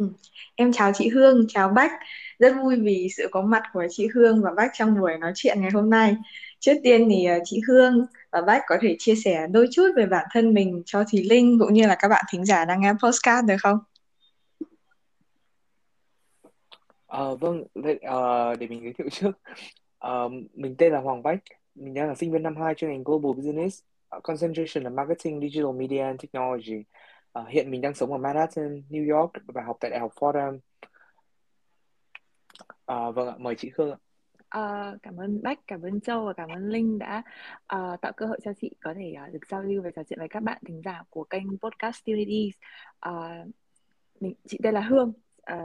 Ừ. Em chào chị Hương, chào Bách. Rất vui vì sự có mặt của chị Hương và Bách trong buổi nói chuyện ngày hôm nay. Trước tiên thì ờ, chị Hương và Bách có thể chia sẻ đôi chút về bản thân mình cho Thùy Linh cũng như là các bạn thính giả đang nghe postcard được không? Ờ, vâng, vậy, ờ, để mình giới thiệu trước. Ờ, mình tên là Hoàng Bách, mình đang là sinh viên năm 2 chuyên ngành Global Business, concentration là Marketing, Digital Media and Technology. Ờ, hiện mình đang sống ở Manhattan, New York và học tại Đại học Fordham. Ờ, vâng ạ, mời chị Hương ạ. Ờ, cảm ơn Bách, cảm ơn Châu và cảm ơn Linh đã ờ, tạo cơ hội cho chị có thể ờ, được giao lưu và trò chuyện với các bạn thính giả của kênh podcast Studies. Ờ, mình, chị tên là Hương. Ờ,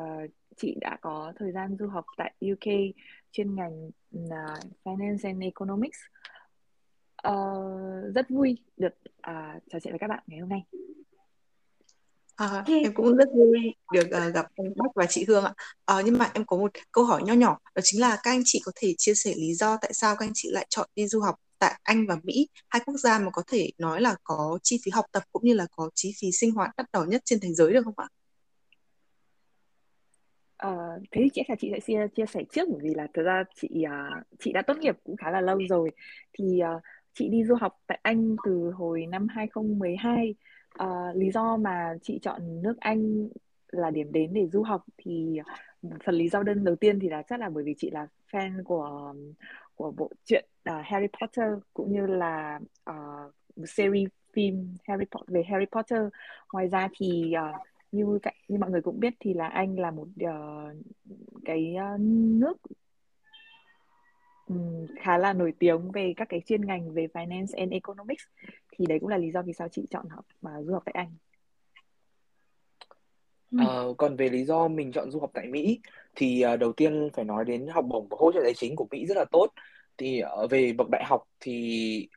chị đã có thời gian du học tại UK chuyên ngành uh, Finance and Economics. Uh, rất vui được uh, trò chuyện với các bạn ngày hôm nay. À, em cũng rất vui được ờ, gặp anh Bách và chị Hương ạ. Ờ, nhưng mà em có một câu hỏi nho nhỏ, đó chính là các anh chị có thể chia sẻ lý do tại sao các anh chị lại chọn đi du học tại Anh và Mỹ, hai quốc gia mà có thể nói là có chi phí học tập cũng như là có chi phí sinh hoạt đắt đỏ nhất trên thế giới được không ạ? Ờ, thế thì chắc là chị sẽ chia, chia sẻ trước bởi vì là thực ra chị à, chị đã tốt nghiệp cũng khá là lâu rồi thì à, chị đi du học tại Anh từ hồi năm 2012 uh, lý do mà chị chọn nước Anh là điểm đến để du học thì phần lý do đơn đầu tiên thì là chắc là bởi vì chị là fan của của bộ truyện uh, Harry Potter cũng như là uh, series phim Harry Potter về Harry Potter. Ngoài ra thì uh, như như mọi người cũng biết thì là Anh là một uh, cái uh, nước um, khá là nổi tiếng về các cái chuyên ngành về finance and economics thì đấy cũng là lý do vì sao chị chọn học mà du học tại Anh. Ờ, còn về lý do mình chọn du học tại Mỹ thì uh, đầu tiên phải nói đến học bổng và hỗ trợ tài chính của Mỹ rất là tốt. Thì uh, về bậc đại học thì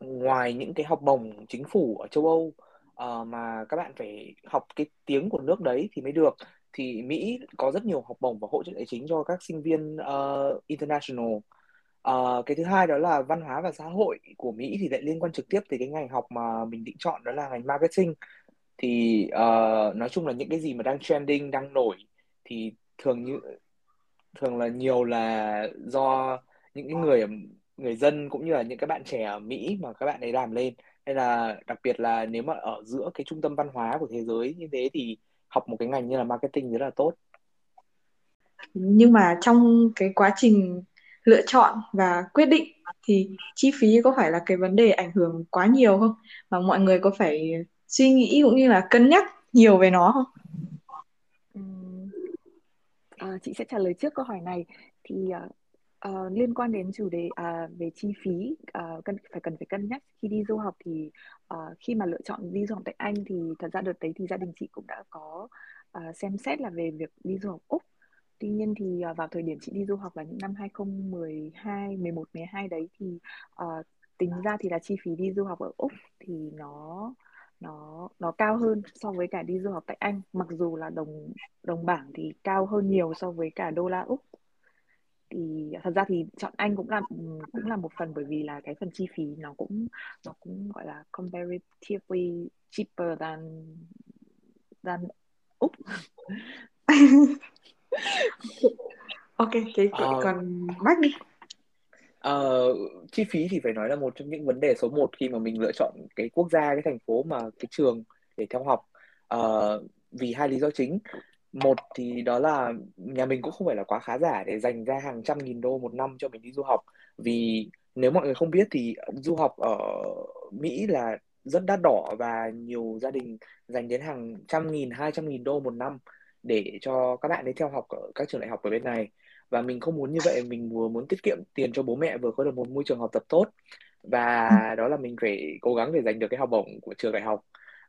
ngoài những cái học bổng chính phủ ở châu Âu uh, mà các bạn phải học cái tiếng của nước đấy thì mới được thì Mỹ có rất nhiều học bổng và hỗ trợ tài chính cho các sinh viên uh, international Uh, cái thứ hai đó là văn hóa và xã hội của Mỹ thì lại liên quan trực tiếp tới cái ngành học mà mình định chọn đó là ngành marketing. Thì uh, nói chung là những cái gì mà đang trending đang nổi thì thường như thường là nhiều là do những cái người người dân cũng như là những các bạn trẻ ở Mỹ mà các bạn ấy làm lên. Hay là đặc biệt là nếu mà ở giữa cái trung tâm văn hóa của thế giới như thế thì học một cái ngành như là marketing rất là tốt. Nhưng mà trong cái quá trình lựa chọn và quyết định thì chi phí có phải là cái vấn đề ảnh hưởng quá nhiều không? Và mọi người có phải suy nghĩ cũng như là cân nhắc nhiều về nó không? À, chị sẽ trả lời trước câu hỏi này. Thì uh, uh, liên quan đến chủ đề uh, về chi phí uh, cần phải cần phải cân nhắc. Khi đi du học thì uh, khi mà lựa chọn đi du học tại Anh thì thật ra đợt đấy thì gia đình chị cũng đã có uh, xem xét là về việc đi du học Úc. Tuy nhiên thì ờ, vào thời điểm chị đi du học là những năm 2012, 11, 12 đấy thì uh, tính ra thì là chi phí đi du học ở Úc thì nó nó nó cao hơn so với cả đi du học tại Anh mặc dù là đồng đồng bảng thì cao hơn nhiều so với cả đô la Úc. Thì thật ra thì chọn Anh cũng là ừ, cũng là một phần bởi vì là cái phần chi phí nó cũng nó cũng gọi là comparatively cheaper than than Úc. ok thế uh, còn bác đi. Uh, chi phí thì phải nói là một trong những vấn đề số 1 khi mà mình lựa chọn cái quốc gia cái thành phố mà cái trường để theo học. Uh, vì hai lý do chính. Một thì đó là nhà mình cũng không phải là quá khá giả để dành ra hàng trăm nghìn đô một năm cho mình đi du học. Vì nếu mọi người không biết thì du học ở Mỹ là rất đắt đỏ và nhiều gia đình dành đến hàng trăm nghìn hai trăm nghìn đô một năm để cho các bạn ấy theo học ở các trường đại học ở bên này. Và mình không muốn như vậy mình vừa muốn tiết kiệm tiền cho bố mẹ vừa có được một môi trường học tập tốt. Và ừ. đó là mình phải cố gắng để giành được cái học bổng của trường đại học.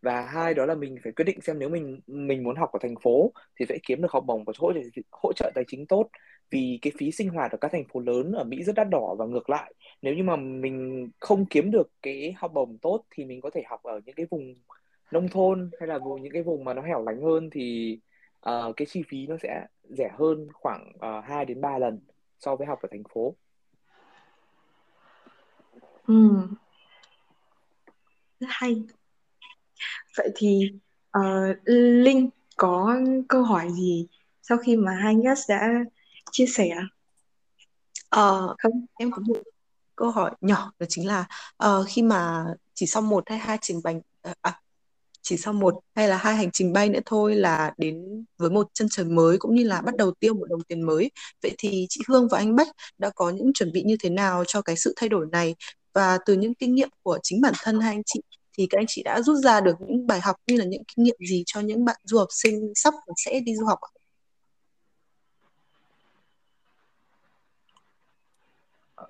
Và hai đó là mình phải quyết định xem nếu mình mình muốn học ở thành phố thì phải kiếm được học bổng và hỗ trợ hỗ trợ tài chính tốt. Vì cái phí sinh hoạt ở các thành phố lớn ở Mỹ rất đắt đỏ và ngược lại. Nếu như mà mình không kiếm được cái học bổng tốt thì mình có thể học ở những cái vùng nông thôn hay là vùng những cái vùng mà nó hẻo lánh hơn thì uh, cái chi phí nó sẽ rẻ hơn khoảng uh, ờ, 2 đến 3 lần so với học ở thành phố. Ừ. Rất hay. Vậy thì uh, Linh có câu hỏi gì sau khi mà hai guest đã chia sẻ Ờ, không em có một câu hỏi nhỏ đó chính là uh, khi mà chỉ sau một hay hai trình bày uh, à, chỉ sau một hay là hai hành trình bay nữa thôi là đến với một chân trời mới cũng như là bắt đầu tiêu một đồng tiền mới. Vậy thì chị Hương và anh Bách đã có những chuẩn bị như thế nào cho cái sự thay đổi này và từ những kinh nghiệm của chính bản thân hai anh chị thì các anh chị đã rút ra được những bài học như là những kinh nghiệm gì cho những bạn du học sinh sắp và sẽ đi du học ạ?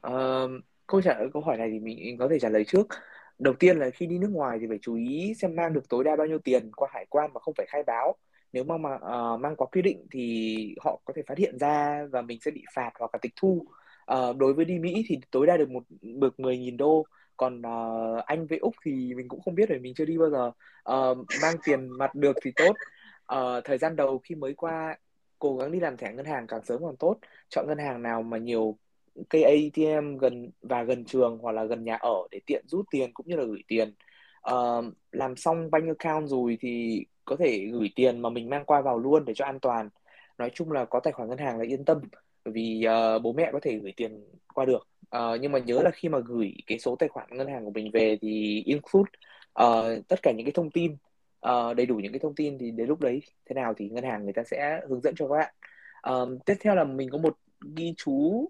Uh, câu trả lời câu hỏi này thì mình có thể trả lời trước đầu tiên là khi đi nước ngoài thì phải chú ý xem mang được tối đa bao nhiêu tiền qua hải quan mà không phải khai báo. Nếu mà, mà uh, mang quá quy định thì họ có thể phát hiện ra và mình sẽ bị phạt hoặc là tịch thu. Uh, đối với đi Mỹ thì tối đa được một được 10.000 đô. Còn uh, Anh với Úc thì mình cũng không biết rồi mình chưa đi bao giờ. Uh, mang tiền mặt được thì tốt. Uh, thời gian đầu khi mới qua cố gắng đi làm thẻ ngân hàng càng sớm càng tốt. Chọn ngân hàng nào mà nhiều cây ATM gần và gần trường hoặc là gần nhà ở để tiện rút tiền cũng như là gửi tiền. Uh, làm xong bank account rồi thì có thể gửi tiền mà mình mang qua vào luôn để cho an toàn. Nói chung là có tài khoản ngân hàng là yên tâm vì uh, bố mẹ có thể gửi tiền qua được. Uh, nhưng mà nhớ là khi mà gửi cái số tài khoản ngân hàng của mình về thì include uh, tất cả những cái thông tin uh, đầy đủ những cái thông tin thì đến lúc đấy thế nào thì ngân hàng người ta sẽ hướng dẫn cho các bạn. Uh, tiếp theo là mình có một ghi chú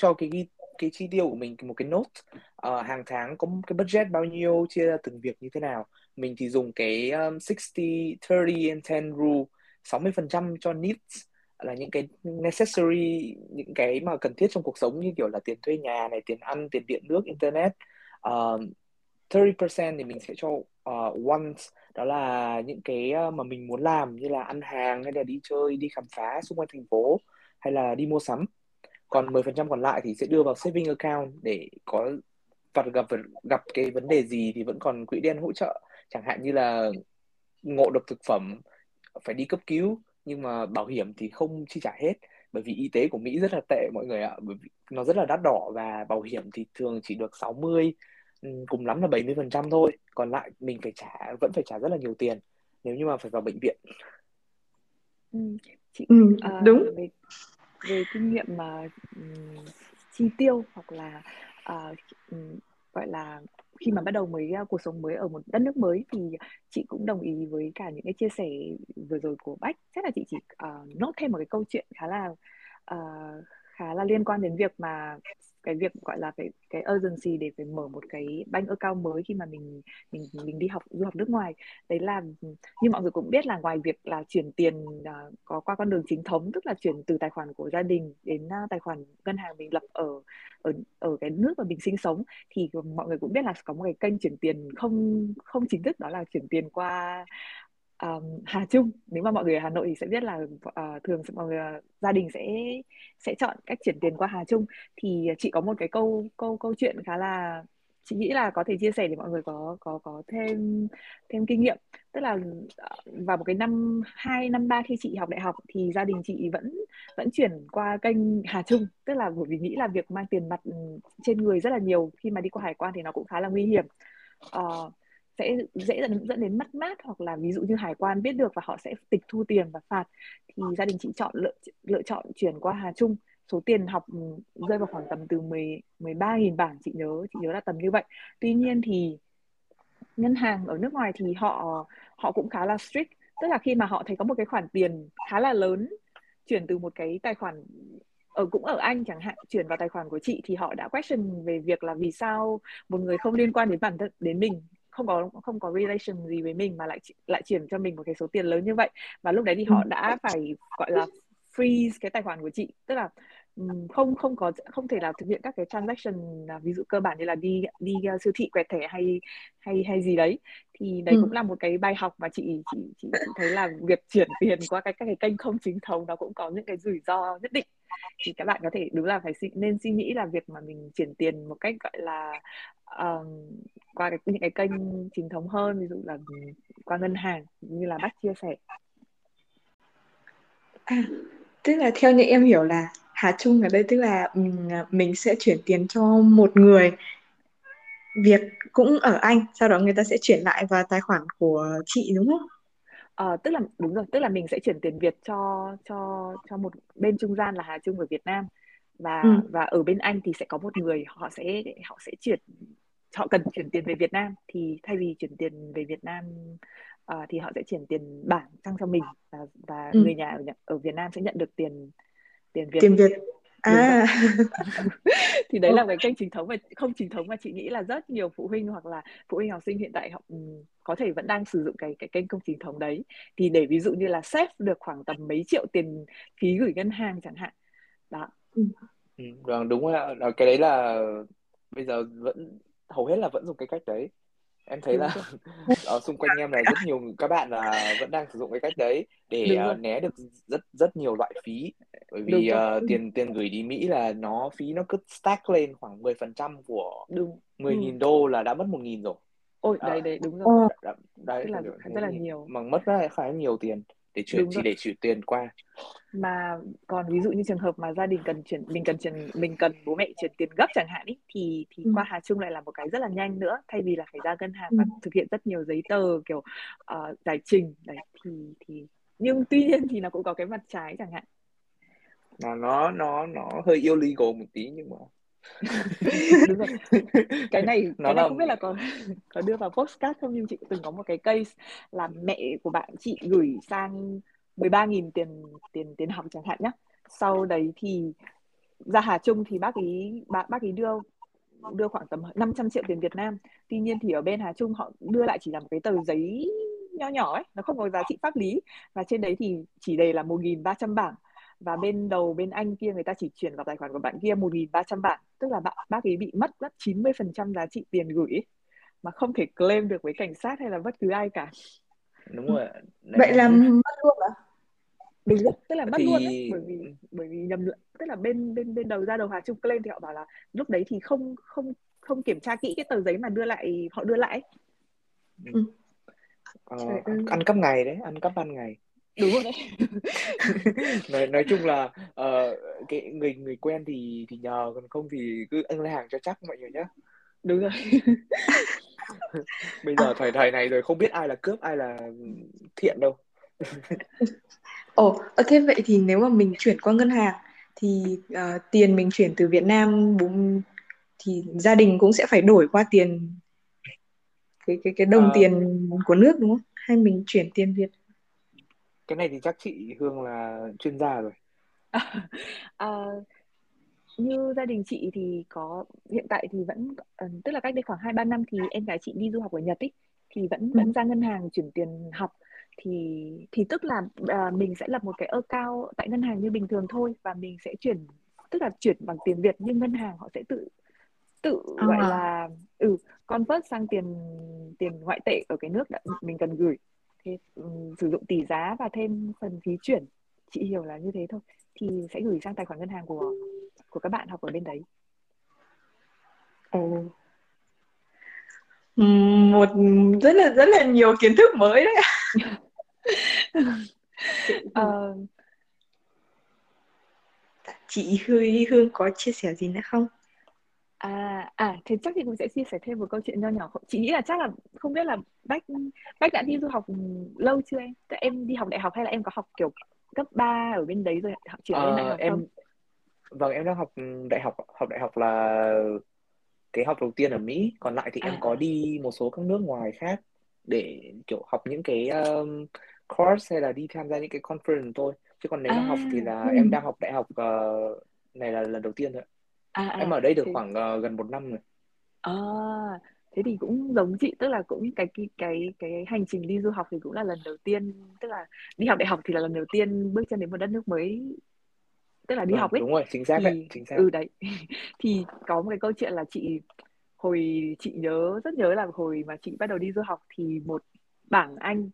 cho cái cái chi tiêu của mình một cái note uh, ờ, hàng tháng có cái budget bao nhiêu chia ra từng việc như thế nào. Mình thì dùng cái um, 60 30 and 10 rule 60% cho needs là những cái necessary những cái mà cần thiết trong cuộc sống như kiểu là tiền thuê nhà này tiền ăn tiền điện nước internet. Ờ, uh, 30% thì mình sẽ cho ờ, uh, wants đó là những cái mà mình muốn làm như là ăn hàng hay là đi chơi đi khám phá xung quanh thành phố hay là đi mua sắm còn 10% còn lại thì sẽ đưa vào saving account để có và gặp gặp cái vấn đề gì thì vẫn còn quỹ đen hỗ trợ. Chẳng hạn như là ngộ độc thực phẩm phải đi cấp cứu nhưng mà bảo hiểm thì không chi trả hết. Bởi vì y tế của Mỹ rất là tệ mọi người ạ bởi vì nó rất là đắt đỏ và bảo hiểm thì thường chỉ được 60 cùng lắm là 70% thôi. Còn lại mình phải trả vẫn phải trả rất là nhiều tiền nếu như mà phải vào bệnh viện. Ừ, chị ừ, uh, đúng. về về kinh nghiệm mà um, chi tiêu hoặc là uh, um, gọi là khi mà bắt đầu mới uh, cuộc sống mới ở một đất nước mới thì chị cũng đồng ý với cả những cái chia sẻ vừa rồi của Bách. Chắc là chị chỉ uh, nốt thêm một cái câu chuyện khá là uh, khá là liên quan đến việc mà cái việc gọi là cái cái urgency để phải mở một cái bank account mới khi mà mình mình mình đi học du học nước ngoài. Đấy là như mọi người cũng biết là ngoài việc là chuyển tiền uh, có qua con đường chính thống tức là chuyển từ tài khoản của gia đình đến uh, tài khoản ngân hàng mình lập ở ở ở cái nước mà mình sinh sống thì mọi người cũng biết là có một cái kênh chuyển tiền không không chính thức đó là chuyển tiền qua um, Hà Trung. Nếu mà mọi người ở Hà Nội thì sẽ biết là uh, thường mọi người gia đình sẽ sẽ chọn cách chuyển tiền qua Hà Trung. Thì chị có một cái câu câu câu chuyện khá là chị nghĩ là có thể chia sẻ để mọi người có có có thêm thêm kinh nghiệm. Tức là ờ, vào một cái năm hai năm ba khi chị học đại học thì gia đình chị vẫn vẫn chuyển qua kênh Hà Trung. Tức là bởi vì nghĩ là việc mang tiền mặt ừ, trên người rất là nhiều khi mà đi qua hải quan thì nó cũng khá là nguy hiểm. Uh, sẽ dễ dẫn, dẫn đến mất mát hoặc là ví dụ như hải quan biết được và họ sẽ tịch thu tiền và phạt thì gia đình chị chọn lựa lựa chọn chuyển qua Hà Trung. Số tiền học ừ, rơi vào khoảng tầm từ 10 13 nghìn bảng chị nhớ chị nhớ là tầm như vậy. Tuy nhiên thì ngân hàng ở nước ngoài thì họ họ cũng khá là strict tức là khi mà họ thấy có một cái khoản tiền khá là lớn chuyển từ một cái tài khoản ở cũng ở Anh chẳng hạn chuyển vào tài khoản của chị thì họ đã question về việc là vì sao một người không liên quan đến bản thân đến mình không có không có relation gì với mình mà lại lại chuyển cho mình một cái số tiền lớn như vậy và lúc đấy thì họ ừ. đã phải gọi là freeze cái tài khoản của chị tức là không không có không thể nào thực hiện các cái transaction ví dụ cơ bản như là đi đi uh, siêu thị quẹt thẻ hay hay hay gì đấy. Thì đấy ừ. cũng là một cái bài học mà chị chị chị, chị thấy là việc chuyển tiền qua cái các cái kênh không chính thống nó cũng có những cái rủi ro nhất định. Thì các bạn có thể đúng là phải nên suy nghĩ là việc mà mình chuyển tiền một cách gọi là um, qua cái, những cái kênh chính thống hơn ví dụ là qua ngân hàng như là bác chia sẻ. À, tức là theo như em hiểu là Hà Trung ở đây tức là mình sẽ chuyển tiền cho một người việc cũng ở Anh sau đó người ta sẽ chuyển lại vào tài khoản của chị đúng không? Ờ, tức là đúng rồi, tức là mình sẽ chuyển tiền Việt cho cho cho một bên trung gian là Hà Trung ở Việt Nam và Ừ. và ở bên Anh thì sẽ có một người họ sẽ họ sẽ chuyển họ cần chuyển tiền về Việt Nam thì thay vì chuyển tiền về Việt Nam ờ, thì họ sẽ chuyển tiền bảng sang cho mình và và Ừ. người nhà ở, ở Việt Nam sẽ nhận được tiền tiền Việt. Tiền Việt. À. thì đấy là cái kênh chính thống và không chính thống mà chị nghĩ là rất nhiều phụ huynh hoặc là phụ huynh học sinh hiện tại họ ừm, có thể vẫn đang sử dụng cái cái kênh không chính thống đấy. Thì để ví dụ như là save được khoảng tầm mấy triệu tiền phí gửi ngân hàng chẳng hạn. Đó. Ừ. Ừ, vâng đúng rồi cái đấy là bây giờ vẫn hầu hết là vẫn dùng cái cách đấy em thấy đúng là ở xung quanh em là rất nhiều các bạn là vẫn đang sử dụng cái cách đấy để ờ, rồi. né được rất rất nhiều loại phí. Bởi vì ờ, Ừ. tiền tiền gửi đi Mỹ là nó phí nó cứ stack lên khoảng 10% của đúng. ừ. 10.000 đô là đã mất 1.000 rồi. Ôi đó, đấy đấy đúng rồi. Đã, đã, đấy là rất là nhiều. mà mất rất là khá nhiều tiền để chuyển đúng chỉ rồi. để chuyển tiền qua mà còn ví dụ như trường hợp mà gia đình cần chuyển mình cần chuyển mình cần bố mẹ chuyển tiền gấp chẳng hạn ý thì thì Ừ. qua Hà Trung lại là một cái rất là nhanh nữa thay vì là phải ra ngân hàng Ừ. và thực hiện rất nhiều giấy tờ kiểu ờ, giải trình đấy thì thì nhưng tuy nhiên thì nó cũng có cái mặt trái chẳng hạn nó nó nó nó hơi illegal một tí nhưng mà đúng rồi cái này nó cái này là không biết là có có đưa vào postcard không nhưng chị từng có một cái case là mẹ của bạn chị gửi sang 13.000 tiền tiền tiền học chẳng hạn nhá. Sau đấy thì ra Hà Trung thì bác ý bác bác ý đưa đưa khoảng tầm 500 triệu tiền Việt Nam. Tuy nhiên thì ở bên Hà Trung họ đưa lại chỉ là một cái tờ giấy nho nhỏ ấy nó không có giá trị pháp lý. Và trên đấy thì chỉ đề là 1.300 bảng. Và bên đầu bên anh kia người ta chỉ chuyển vào tài khoản của bạn kia 1.300 bảng. Tức là bạn bác ấy bị mất mất 90% giá trị tiền gửi ấy, mà không thể claim được với cảnh sát hay là bất cứ ai cả. Đúng rồi. Vậy là mất luôn à? Đúng rồi tức là mất thì luôn đấy bởi vì bởi vì nhầm lẫn tức là bên bên bên đầu ra đầu Hà Trung claim thì họ bảo là lúc đấy thì không không không kiểm tra kỹ cái tờ giấy mà đưa lại họ đưa lại ấy. ờ, Trời ơi. ăn cắp ngày đấy ăn cắp ban ngày. Đúng rồi đấy. Nói nói chung là ờ, cái người người quen thì thì nhờ còn không thì cứ ngân hàng cho chắc mọi người nhé đúng rồi. Bây giờ thời thời này rồi không biết ai là cướp ai là thiện đâu Ồ, ờ, thế vậy thì nếu mà mình chuyển qua ngân hàng thì ờ, tiền mình chuyển từ Việt Nam bố thì gia đình cũng sẽ phải đổi qua tiền cái cái cái đồng Ờ, tiền của nước đúng không? Hay mình chuyển tiền Việt? cái này thì chắc chị Hương là chuyên gia rồi à, như gia đình chị thì có hiện tại thì vẫn ờ, tức là cách đây khoảng hai ba năm thì em gái chị đi du học ở Nhật ý thì vẫn Ừ. vẫn ra ngân hàng chuyển tiền học thì thì tức là à, mình sẽ lập một cái account tại ngân hàng như bình thường thôi và mình sẽ chuyển tức là chuyển bằng tiền Việt nhưng ngân hàng họ sẽ tự tự À. gọi là ừ convert sang tiền tiền ngoại tệ ở cái nước đã, mình cần gửi thế ừm, sử dụng tỷ giá và thêm phần phí chuyển chị hiểu là như thế thôi thì sẽ gửi sang tài khoản ngân hàng của của các bạn học ở bên đấy Ồ. Một rất là rất là nhiều kiến thức mới đấy. Ờ, Chị Hương, Hương có chia sẻ gì nữa không? à à thế chắc chị cũng sẽ chia sẻ thêm một câu chuyện nho nhỏ. Chị nghĩ là chắc là không biết là Bách Bách đã đi du học lâu chưa em? Tức em đi học đại học hay là em có học kiểu cấp 3 ở bên đấy rồi? Chuyển lên đại Ờ, học không? em vâng em đang học đại học học đại học là cái học đầu tiên ở Mỹ. Còn lại thì em à. có đi một số các nước ngoài khác để kiểu học những cái um, course hay là đi tham gia những cái conference thôi chứ còn nếu à mà học thì là Ừ. em đang học đại học ờ, này là lần đầu tiên thôi. À em à ở đây được thế khoảng ờ, gần một năm rồi. À, thế thì cũng giống chị tức là cũng cái cái cái cái hành trình đi du học thì cũng là lần đầu tiên tức là đi học đại học thì là lần đầu tiên bước chân đến một đất nước mới tức là đi vâng học ấy. đúng rồi chính xác đấy thì chính xác. ừ đấy. Thì có một cái câu chuyện là chị hồi chị nhớ rất nhớ là hồi mà chị bắt đầu đi du học thì một bảng Anh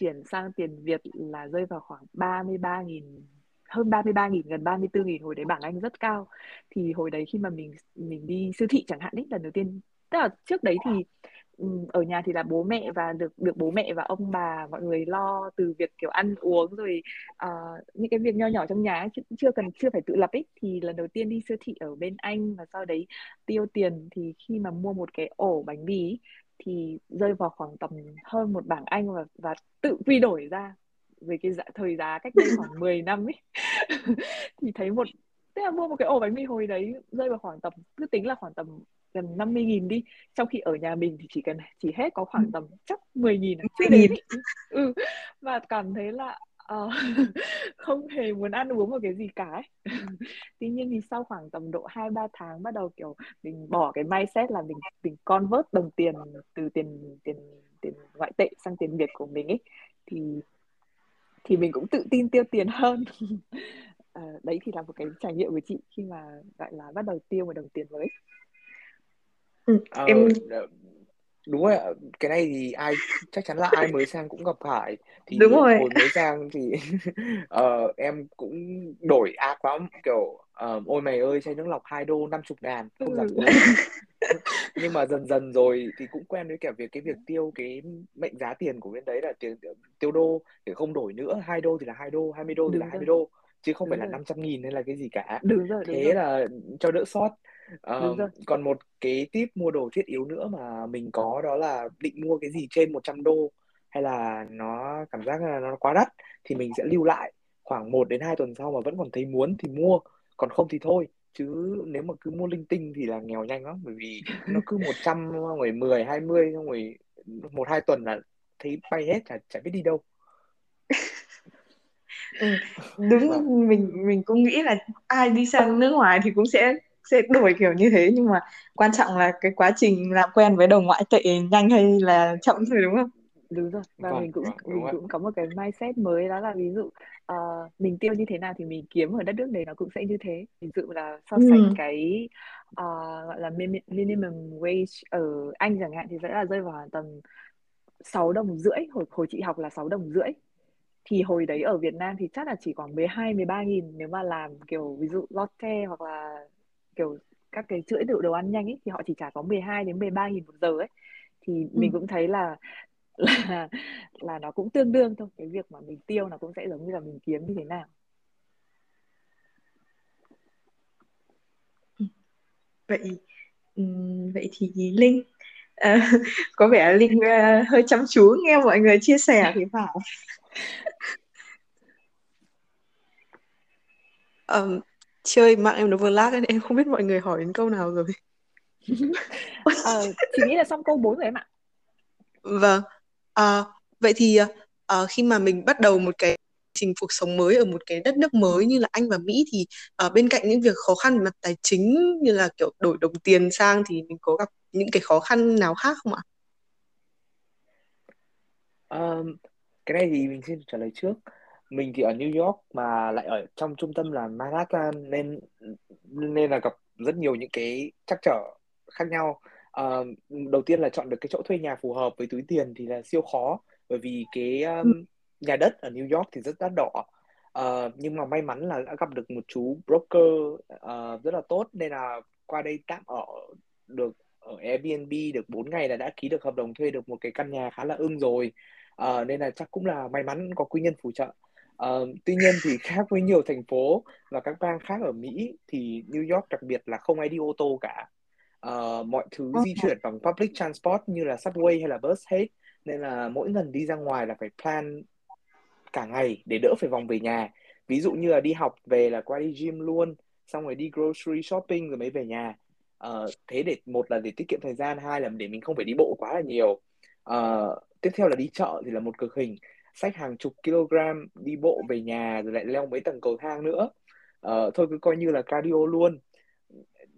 chuyển sang tiền Việt là rơi vào khoảng 33.000 hơn 33.000 gần 34.000 hồi đấy bảng Anh rất cao. Thì hồi đấy khi mà mình mình đi siêu thị chẳng hạn ấy lần đầu tiên tức là trước đấy thì ở nhà thì là bố mẹ và được được bố mẹ và ông bà mọi người lo từ việc kiểu ăn uống rồi uh, những cái việc nho nhỏ trong nhà chứ chưa cần chưa phải tự lập ấy. Thì lần đầu tiên đi siêu thị ở bên Anh và sau đấy tiêu tiền thì khi mà mua một cái ổ bánh mì thì rơi vào khoảng tầm hơn một bảng Anh và và tự quy đổi ra về cái giá, thời giá cách đây khoảng 10 năm ấy. Thì thấy một tức là mua một cái ổ bánh mì hồi đấy rơi vào khoảng tầm cứ tính là khoảng tầm gần 50 nghìn đi. Trong khi ở nhà mình thì chỉ cần chỉ hết có khoảng tầm chắc 10 nghìn chưa đến ừ. Và cảm thấy là uh, không hề muốn ăn uống một cái gì cả ấy. tuy nhiên thì sau khoảng tầm độ hai ba tháng bắt đầu kiểu mình bỏ cái mindset là mình mình convert đồng tiền từ tiền tiền tiền ngoại tệ sang tiền việt của mình ấy thì thì mình cũng tự tin tiêu tiền hơn. À, đấy thì là một cái trải nghiệm của chị khi mà gọi là bắt đầu tiêu một đồng tiền mới. Ừ, Ờ, em đúng rồi ạ. cái này thì ai chắc chắn là ai mới sang cũng gặp phải. Thì đúng rồi. hồi mới sang thì ờ, em cũng đổi ác lắm kiểu ờ, ôi mày ơi chai nước lọc 2 đô 50 ngàn không dám ừ. uống nhưng mà dần dần rồi thì cũng quen với cả việc cái việc tiêu cái mệnh giá tiền của bên đấy là tiền tiêu đô thì không đổi nữa 2 đô thì là 2 đô 20 đô thì là đúng 20 rồi. đô chứ không đúng phải là rồi. 500 nghìn hay là cái gì cả. Đúng rồi đúng thế rồi. là cho đỡ sót đúng Ờ, còn một cái tip mua đồ thiết yếu nữa mà mình có đó là định mua cái gì trên 100 đô hay là nó cảm giác là nó quá đắt thì mình sẽ lưu lại khoảng một đến 2 tuần sau mà vẫn còn thấy muốn thì mua còn không thì thôi chứ nếu mà cứ mua linh tinh thì là nghèo nhanh lắm bởi vì nó cứ 100 rồi 10 20 xong rồi một hai tuần là thấy bay hết chả chả biết đi đâu ừ. đúng Vâng. mình mình cũng nghĩ là ai đi sang nước ngoài thì cũng sẽ sẽ đổi kiểu như thế nhưng mà quan trọng là cái quá trình làm quen với đồng ngoại tệ nhanh hay là chậm thôi đúng không? Đúng rồi và vâng mình cũng vâng mình ạ. cũng có một cái mindset mới đó là ví dụ ờ, mình tiêu như thế nào thì mình kiếm ở đất nước đấy nó cũng sẽ như thế. Ví dụ là so ừ. sánh cái ờ, gọi là min- minimum wage ở Anh chẳng hạn thì sẽ là rơi vào tầm 6 đồng rưỡi hồi hồi chị học là 6 đồng rưỡi. Thì hồi đấy ở Việt Nam thì chắc là chỉ khoảng 12 13 nghìn nếu mà làm kiểu ví dụ Lotte hoặc là kiểu các cái chuỗi đồ đồ ăn nhanh ấy thì họ chỉ trả có 12 đến 13 nghìn một giờ ấy. Thì Ừ. mình cũng thấy là là là nó cũng tương đương thôi. Cái việc mà mình tiêu nó cũng sẽ giống như là mình kiếm như thế nào. Vậy ừm, vậy thì Linh ờ, có vẻ Linh ờ, hơi chăm chú nghe mọi người chia sẻ thì phải. Ờm, chơi mạng em nó vừa lag nên em không biết mọi người hỏi đến câu nào rồi. Ờ, chị nghĩ là xong câu 4 rồi em ạ. Vâng, à, vậy thì à, khi mà mình bắt đầu một cái trình cuộc sống mới ở một cái đất nước mới như là Anh và Mỹ thì à, bên cạnh những việc khó khăn về mặt tài chính như là kiểu đổi đồng tiền sang thì mình có gặp những cái khó khăn nào khác không ạ? Ờm, cái này thì mình xin trả lời trước mình thì ở New York mà lại ở trong trung tâm là Manhattan nên nên là gặp rất nhiều những cái trắc trở khác nhau. Ờ, đầu tiên là chọn được cái chỗ thuê nhà phù hợp với túi tiền thì là siêu khó bởi vì cái um, nhà đất ở New York thì rất đắt đỏ. Ờ, nhưng mà may mắn là đã gặp được một chú broker ờ, rất là tốt nên là qua đây tạm ở được ở Airbnb được 4 ngày là đã ký được hợp đồng thuê được một cái căn nhà khá là ưng rồi. Ờ, nên là chắc cũng là may mắn có quý nhân phù trợ Ờ, tuy nhiên thì khác với nhiều thành phố và các bang khác ở Mỹ thì New York đặc biệt là không ai đi ô tô cả. Ờ, mọi thứ di chuyển bằng public transport như là subway hay là bus hết nên là mỗi lần đi ra ngoài là phải plan cả ngày để đỡ phải vòng về nhà. Ví dụ như là đi học về là qua đi gym luôn xong rồi đi grocery shopping rồi mới về nhà. Ờ, thế để một là để tiết kiệm thời gian hai là để mình không phải đi bộ quá là nhiều. Ờ, tiếp theo là đi chợ thì là một cực hình xách hàng chục kg đi bộ về nhà rồi lại leo mấy tầng cầu thang nữa. Ờ, thôi cứ coi như là cardio luôn.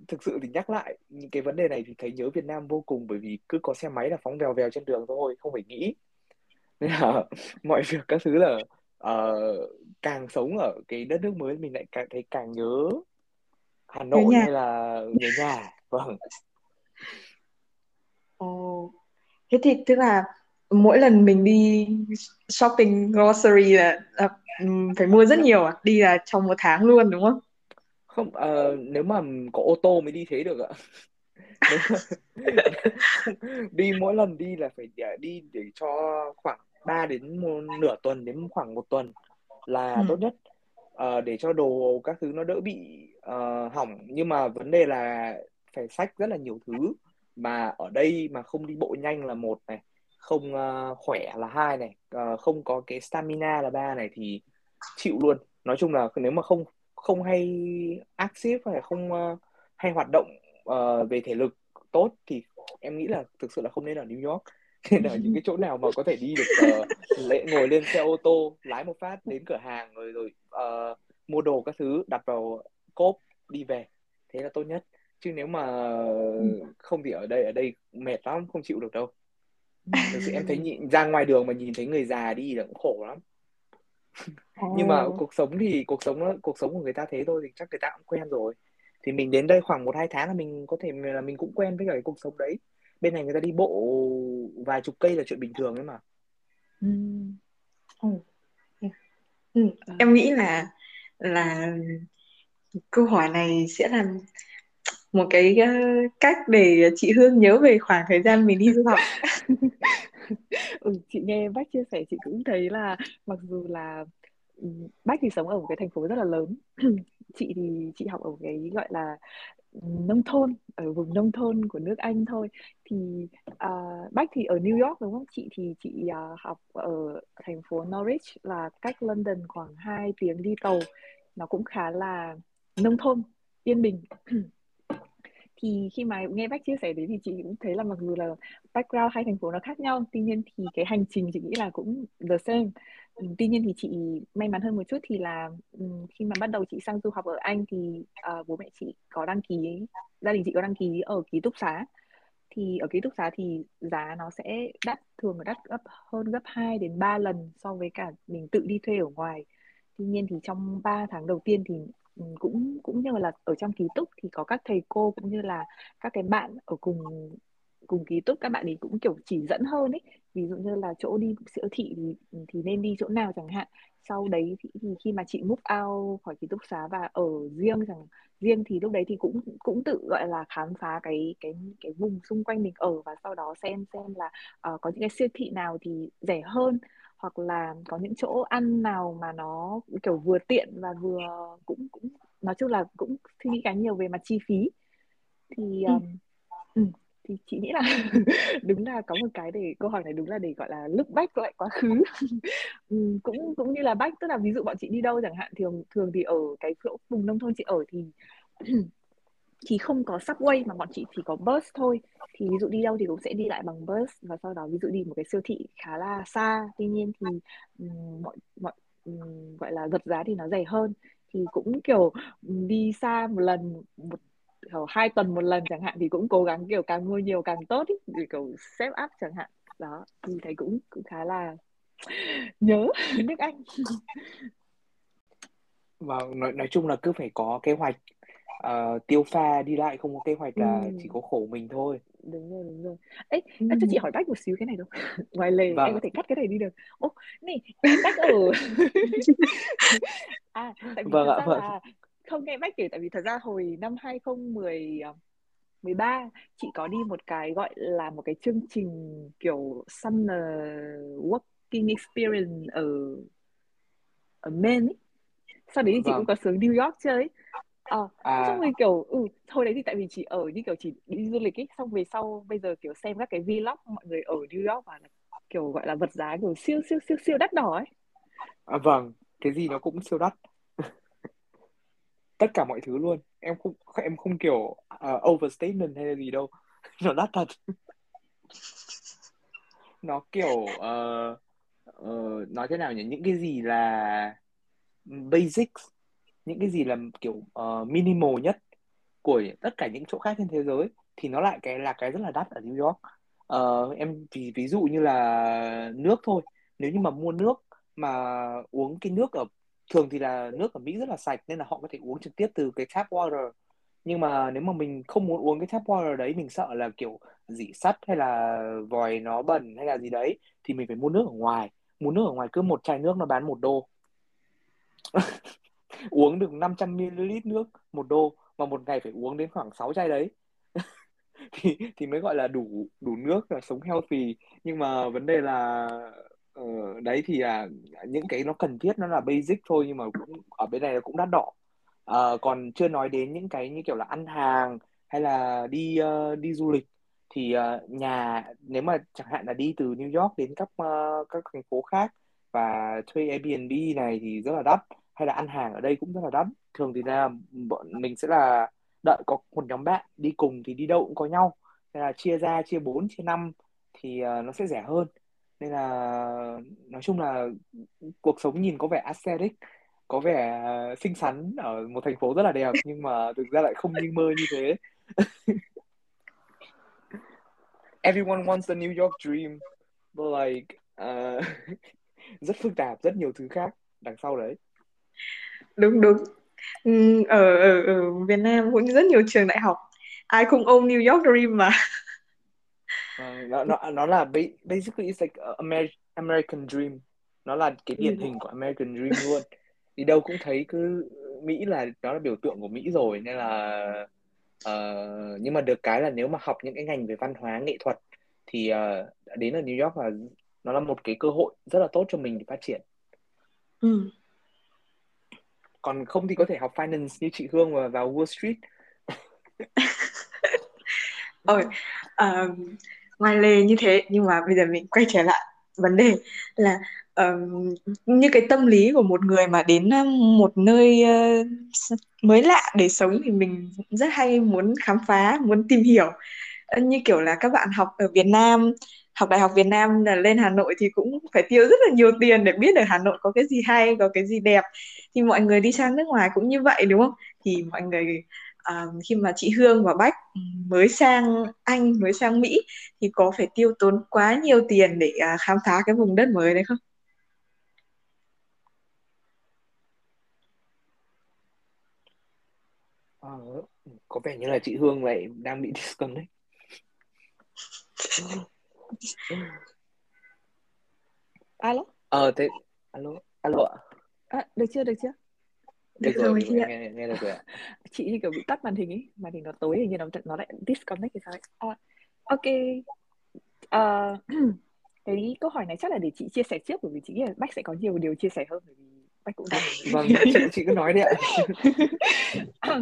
Thực sự thì nhắc lại những cái vấn đề này thì thấy nhớ Việt Nam vô cùng bởi vì cứ có xe máy là phóng vèo vèo trên đường thôi không phải nghĩ. Nên là mọi việc các thứ là ờ, càng sống ở cái đất nước mới mình lại càng thấy càng nhớ Hà Nội hay là nhớ nhà. Vâng. Ồ. Thế thì tức là mỗi lần mình đi shopping grocery là, là ừm, phải mua rất nhiều à? Đi là trong một tháng luôn đúng không? Không ờ, nếu mà có ô tô mới đi thế được ạ. Đi mỗi lần đi là phải để, đi để cho khoảng 3 đến một, nửa tuần đến khoảng một tuần là ừ. tốt nhất. Ờ, để cho đồ các thứ nó đỡ bị ờ, hỏng. Nhưng mà vấn đề là phải xách rất là nhiều thứ. Mà ở đây mà không đi bộ nhanh là một này không uh, khỏe là hai này uh, không có cái stamina là ba này thì chịu luôn. Nói chung là nếu mà không không hay active hay không uh, hay hoạt động uh, về thể lực tốt thì em nghĩ là thực sự là không nên ở New York. Nên ở những cái chỗ nào mà có thể đi được uh, lễ ngồi lên xe ô tô lái một phát đến cửa hàng rồi rồi uh, mua đồ các thứ đặt vào cốp đi về thế là tốt nhất. Chứ nếu mà không thì ở đây ở đây mệt lắm không chịu được đâu thực sự em thấy nhìn ra ngoài đường mà nhìn thấy người già đi là cũng khổ lắm nhưng mà cuộc sống thì cuộc sống cuộc sống của người ta thế thôi thì chắc người ta cũng quen rồi thì mình đến đây khoảng một hai tháng là mình có thể là mình cũng quen với cả cái cuộc sống đấy bên này người ta đi bộ vài chục cây là chuyện bình thường ấy mà ừ. Ừ. Ừ. em nghĩ là là câu hỏi này sẽ là một cái uh, cách để chị Hương nhớ về khoảng thời gian mình đi du học. Ừ, chị nghe bác chia sẻ chị cũng thấy là mặc dù là ừ, bác thì sống ở một cái thành phố rất là lớn. Chị thì chị học ở cái gọi là nông thôn ở vùng nông thôn của nước Anh thôi. Thì à, uh, bác thì ở New York đúng không? Chị thì chị uh, học ở thành phố Norwich là cách London khoảng 2 tiếng đi tàu. Nó cũng khá là nông thôn yên bình. thì khi mà nghe bách chia sẻ đấy thì chị cũng thấy là mặc dù là background hai thành phố nó khác nhau tuy nhiên thì cái hành trình chị nghĩ là cũng the same. Ừ, tuy nhiên thì chị may mắn hơn một chút thì là ừ, khi mà bắt đầu chị sang du học ở Anh thì uh, bố mẹ chị có đăng ký gia đình chị có đăng ký ở ký túc xá. Thì ở ký túc xá thì giá nó sẽ đắt thường là đắt gấp hơn gấp 2 đến 3 lần so với cả mình tự đi thuê ở ngoài. Tuy nhiên thì trong 3 tháng đầu tiên thì Ừ, cũng cũng như là ở trong ký túc thì có các thầy cô cũng như là các cái bạn ở cùng cùng ký túc các bạn ấy cũng kiểu chỉ dẫn hơn ấy. Ví dụ như là chỗ đi siêu thị thì thì nên đi chỗ nào chẳng hạn. Sau đấy thì, thì khi mà chị move out khỏi ký túc xá và ở riêng chẳng riêng thì lúc đấy thì cũng cũng tự gọi là khám phá cái cái cái vùng xung quanh mình ở và sau đó xem xem là uh, có những cái siêu thị nào thì rẻ hơn hoặc là có những chỗ ăn nào mà nó kiểu vừa tiện và vừa cũng cũng nói chung là cũng suy nghĩ khá nhiều về mặt chi phí thì um, ừ. thì chị nghĩ là đúng là có một cái để câu hỏi này đúng là để gọi là lúc bách lại quá khứ ừ, cũng cũng như là bách tức là ví dụ bọn chị đi đâu chẳng hạn thường thường thì ở cái chỗ vùng nông thôn chị ở thì thì không có subway mà bọn chị chỉ có bus thôi. Thì ví dụ đi đâu thì cũng sẽ đi lại bằng bus và sau đó ví dụ đi một cái siêu thị khá là xa. Tuy nhiên thì um, mọi mọi um, gọi là giật giá thì nó rẻ hơn. Thì cũng kiểu đi xa một lần một kiểu hai tuần một lần chẳng hạn thì cũng cố gắng kiểu càng mua nhiều càng tốt ý, để kiểu set up chẳng hạn. Đó thì thấy cũng cũng khá là nhớ nước Anh. Và nói nói chung là cứ phải có kế hoạch uh, tiêu pha đi lại không có kế hoạch là ừ. chỉ có khổ mình thôi đúng rồi đúng rồi ấy ừ. cho chị hỏi bách một xíu cái này được ngoài lề vâng. em có thể cắt cái này đi được ô này bách ở à tại vì vâng thật ạ, ra vâng. là không nghe bách kể tại vì thật ra hồi năm 2010 13 chị có đi một cái gọi là một cái chương trình kiểu summer working experience ở ở Maine ấy. Sau đấy thì chị vâng. cũng có xuống New York chơi ờ à. xong rồi kiểu ừ hồi đấy thì tại vì chỉ ở như kiểu chỉ đi du lịch ấy xong về sau bây giờ kiểu xem các cái vlog mọi người ở New York và kiểu gọi là vật giá kiểu siêu siêu siêu siêu đắt đỏ ấy. À, vâng cái gì nó cũng siêu đắt. Tất cả mọi thứ luôn. Em không em không kiểu uh, overstatement hay là gì đâu. Nó đắt thật. Nó kiểu uh, uh, nói thế nào nhỉ? Những cái gì là basics những cái gì là kiểu uh, minimal nhất của tất cả những chỗ khác trên thế giới thì nó lại cái là cái rất là đắt ở New York. Uh, em ví ví dụ như là nước thôi. Nếu như mà mua nước mà uống cái nước ở thường thì là nước ở Mỹ rất là sạch nên là họ có thể uống trực tiếp từ cái tap water. Nhưng mà nếu mà mình không muốn uống cái tap water đấy mình sợ là kiểu dỉ sắt hay là vòi nó bẩn hay là gì đấy thì mình phải mua nước ở ngoài. Mua nước ở ngoài cứ một chai nước nó bán một đô. uống được 500 ml nước một đô mà một ngày phải uống đến khoảng 6 chai đấy. Thì thì mới gọi là đủ đủ nước là sống healthy. Nhưng mà vấn đề là uh, đấy thì là những cái nó cần thiết nó là basic thôi nhưng mà cũng ở bên này nó cũng đắt đỏ. Uh, còn chưa nói đến những cái như kiểu là ăn hàng hay là đi uh, đi du lịch thì uh, nhà nếu mà chẳng hạn là đi từ New York đến các uh, các thành phố khác và thuê Airbnb này thì rất là đắt hay là ăn hàng ở đây cũng rất là đắt. Thường thì là bọn mình sẽ là đợi có một nhóm bạn đi cùng thì đi đâu cũng có nhau. Nên là chia ra chia 4, chia 5 thì ờ, nó sẽ rẻ hơn. Nên là nói chung là cuộc sống nhìn có vẻ aesthetic có vẻ ờ, xinh xắn ở một thành phố rất là đẹp nhưng mà thực ra lại không như mơ như thế. Everyone wants the New York dream but like uh, rất phức tạp rất nhiều thứ khác đằng sau đấy đúng đúng. Ừ, ở, ở ở Việt Nam cũng rất nhiều trường đại học. Ai cũng ôm New York dream mà. Uh, nó nó nó là basically it's like American dream. Nó là cái điển hình của American dream luôn. Đi đâu cũng thấy cứ Mỹ là nó là biểu tượng của Mỹ rồi nên là uh, nhưng mà được cái là nếu mà học những cái ngành về văn hóa nghệ thuật thì uh, đến ở New York là nó là một cái cơ hội rất là tốt cho mình để phát triển. Ừ còn không thì có thể học finance như chị Hương và vào Wall Street. Ôi, um, ngoài lề như thế nhưng mà bây giờ mình quay trở lại vấn đề là um, như cái tâm lý của một người mà đến một nơi uh, mới lạ để sống thì mình rất hay muốn khám phá muốn tìm hiểu. Như kiểu là các bạn học ở Việt Nam học đại học Việt Nam là lên Hà Nội thì cũng phải tiêu rất là nhiều tiền để biết ở Hà Nội có cái gì hay có cái gì đẹp. Thì mọi người đi sang nước ngoài cũng như vậy đúng không? Thì mọi người à, khi mà chị Hương và Bách mới sang Anh mới sang Mỹ thì có phải tiêu tốn quá nhiều tiền để à, khám phá cái vùng đất mới đấy không? À, có vẻ như là chị Hương lại đang bị disconnect alo? Ờ thế alo? Alo ạ? À, được chưa được chưa? Được, Được rồi, rồi được chị ạ. nghe, nghe được rồi ạ. Chị như kiểu bị tắt màn hình ấy màn hình nó tối hình như nó nó lại disconnect thì sao ấy. À, ok. Ờ, cái câu hỏi này chắc là để chị chia sẻ trước bởi vì chị nghĩ là Bách sẽ có nhiều điều chia sẻ hơn bởi vì Bách cũng đang vâng chị chị cứ nói đi ạ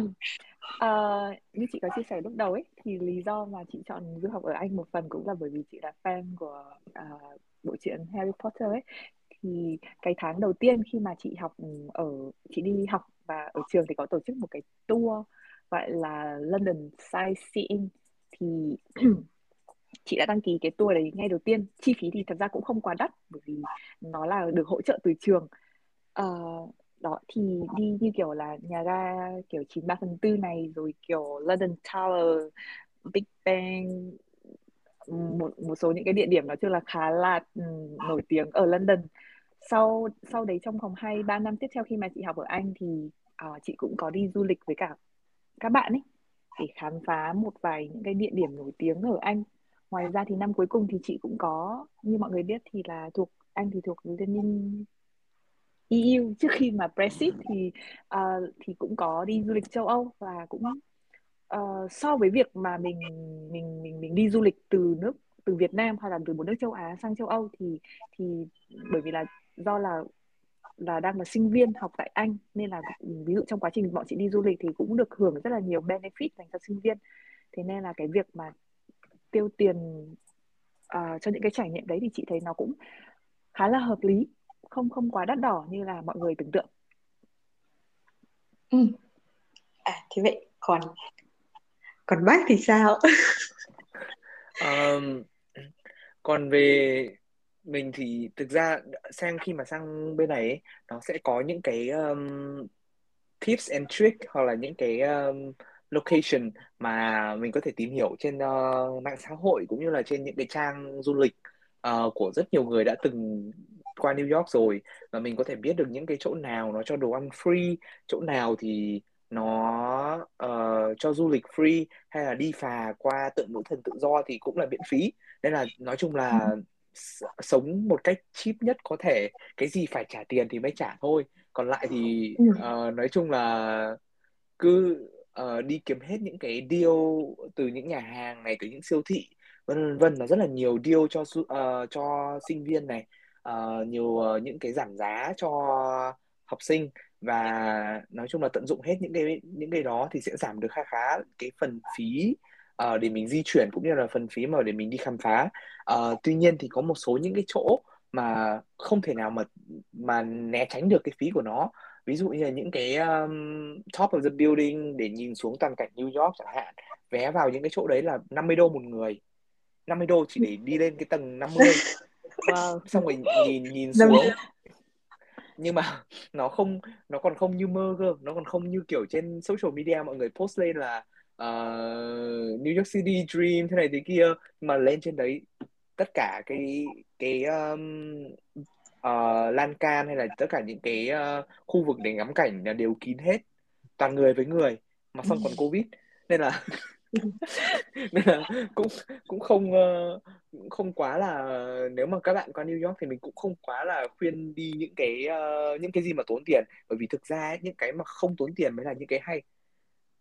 uh, như chị có chia sẻ lúc đầu ấy thì lý do mà chị chọn du học ở Anh một phần cũng là bởi vì chị là fan của uh, bộ truyện Harry Potter ấy. Thì cái tháng đầu tiên khi mà chị học ừ, ở chị đi học và ở trường thì có tổ chức một cái tour gọi là London Sightseeing thì chị đã đăng ký cái tour đấy ngay đầu tiên. Chi phí thì thật ra cũng không quá đắt bởi vì nó là được hỗ trợ từ trường. Uh, đó thì đi như kiểu là nhà ga kiểu 93 phần tư này rồi kiểu London Tower Big Ben một một số những cái địa điểm nói chung là khá là um, nổi tiếng ở London. Sau sau đấy trong vòng hai ba năm tiếp theo khi mà chị học ở Anh thì uh, chị cũng có đi du lịch với cả các bạn ấy để khám phá một vài những cái địa điểm nổi tiếng ở Anh. Ngoài ra thì năm cuối cùng thì chị cũng có như mọi người biết thì là thuộc Anh thì thuộc Liên minh EU trước khi mà Brexit thì uh, thì cũng có đi du lịch châu Âu và cũng uh, so với việc mà mình mình mình mình đi du lịch từ nước từ Việt Nam hoặc là từ một nước châu Á sang châu Âu thì thì bởi vì là do là là đang là sinh viên học tại Anh nên là ví dụ trong quá trình bọn chị đi du lịch thì cũng được hưởng rất là nhiều benefit dành cho sinh viên. Thế nên là cái việc mà tiêu tiền uh, cho những cái trải nghiệm đấy thì chị thấy nó cũng khá là hợp lý không không quá đắt đỏ như là mọi người tưởng tượng Ừ. À thế vậy còn còn bác thì sao? um, còn về mình thì thực ra sang khi mà sang bên này ấy, nó sẽ có những cái um, tips and trick hoặc là những cái um, location mà mình có thể tìm hiểu trên uh, mạng xã hội cũng như là trên những cái trang du lịch uh, của rất nhiều người đã từng qua New York rồi và mình có thể biết được những cái chỗ nào nó cho đồ ăn free chỗ nào thì nó uh, cho du lịch free hay là đi phà qua tượng nữ thần tự do thì cũng là miễn phí. Nên là nói chung là sống một cách cheap nhất có thể. Cái gì phải trả tiền thì mới trả thôi. Còn lại thì uh, nói chung là cứ uh, đi kiếm hết những cái deal từ những nhà hàng này từ những siêu thị vân vân là rất là nhiều deal cho uh, cho sinh viên này uh, nhiều uh, những cái giảm giá cho học sinh và nói chung là tận dụng hết những cái những cái đó thì sẽ giảm được khá khá cái phần phí uh, để mình di chuyển cũng như là phần phí mà để mình đi khám phá. Uh, tuy nhiên thì có một số những cái chỗ mà không thể nào mà mà né tránh được cái phí của nó. Ví dụ như là những cái um, top of the building để nhìn xuống toàn cảnh New York chẳng hạn vé vào những cái chỗ đấy là 50 đô một người. 50 đô chỉ để đi lên cái tầng 50 wow. xong rồi nhìn nhìn xuống. nhưng mà nó không nó còn không như mơ cơ. Nó còn không như kiểu trên social media mọi người post lên là uh, New York City Dream thế này thế kia. Mà lên trên đấy tất cả cái cái um, uh, lan can hay là tất cả những cái uh, khu vực để ngắm cảnh là đều kín hết. Toàn người với người. Mà xong còn covid. Nên là nên là cũng cũng không uh, không quá là nếu mà các bạn qua New York thì mình cũng không quá là khuyên đi những cái uh, những cái gì mà tốn tiền. Bởi vì thực ra ấy, những cái mà không tốn tiền mới là những cái hay.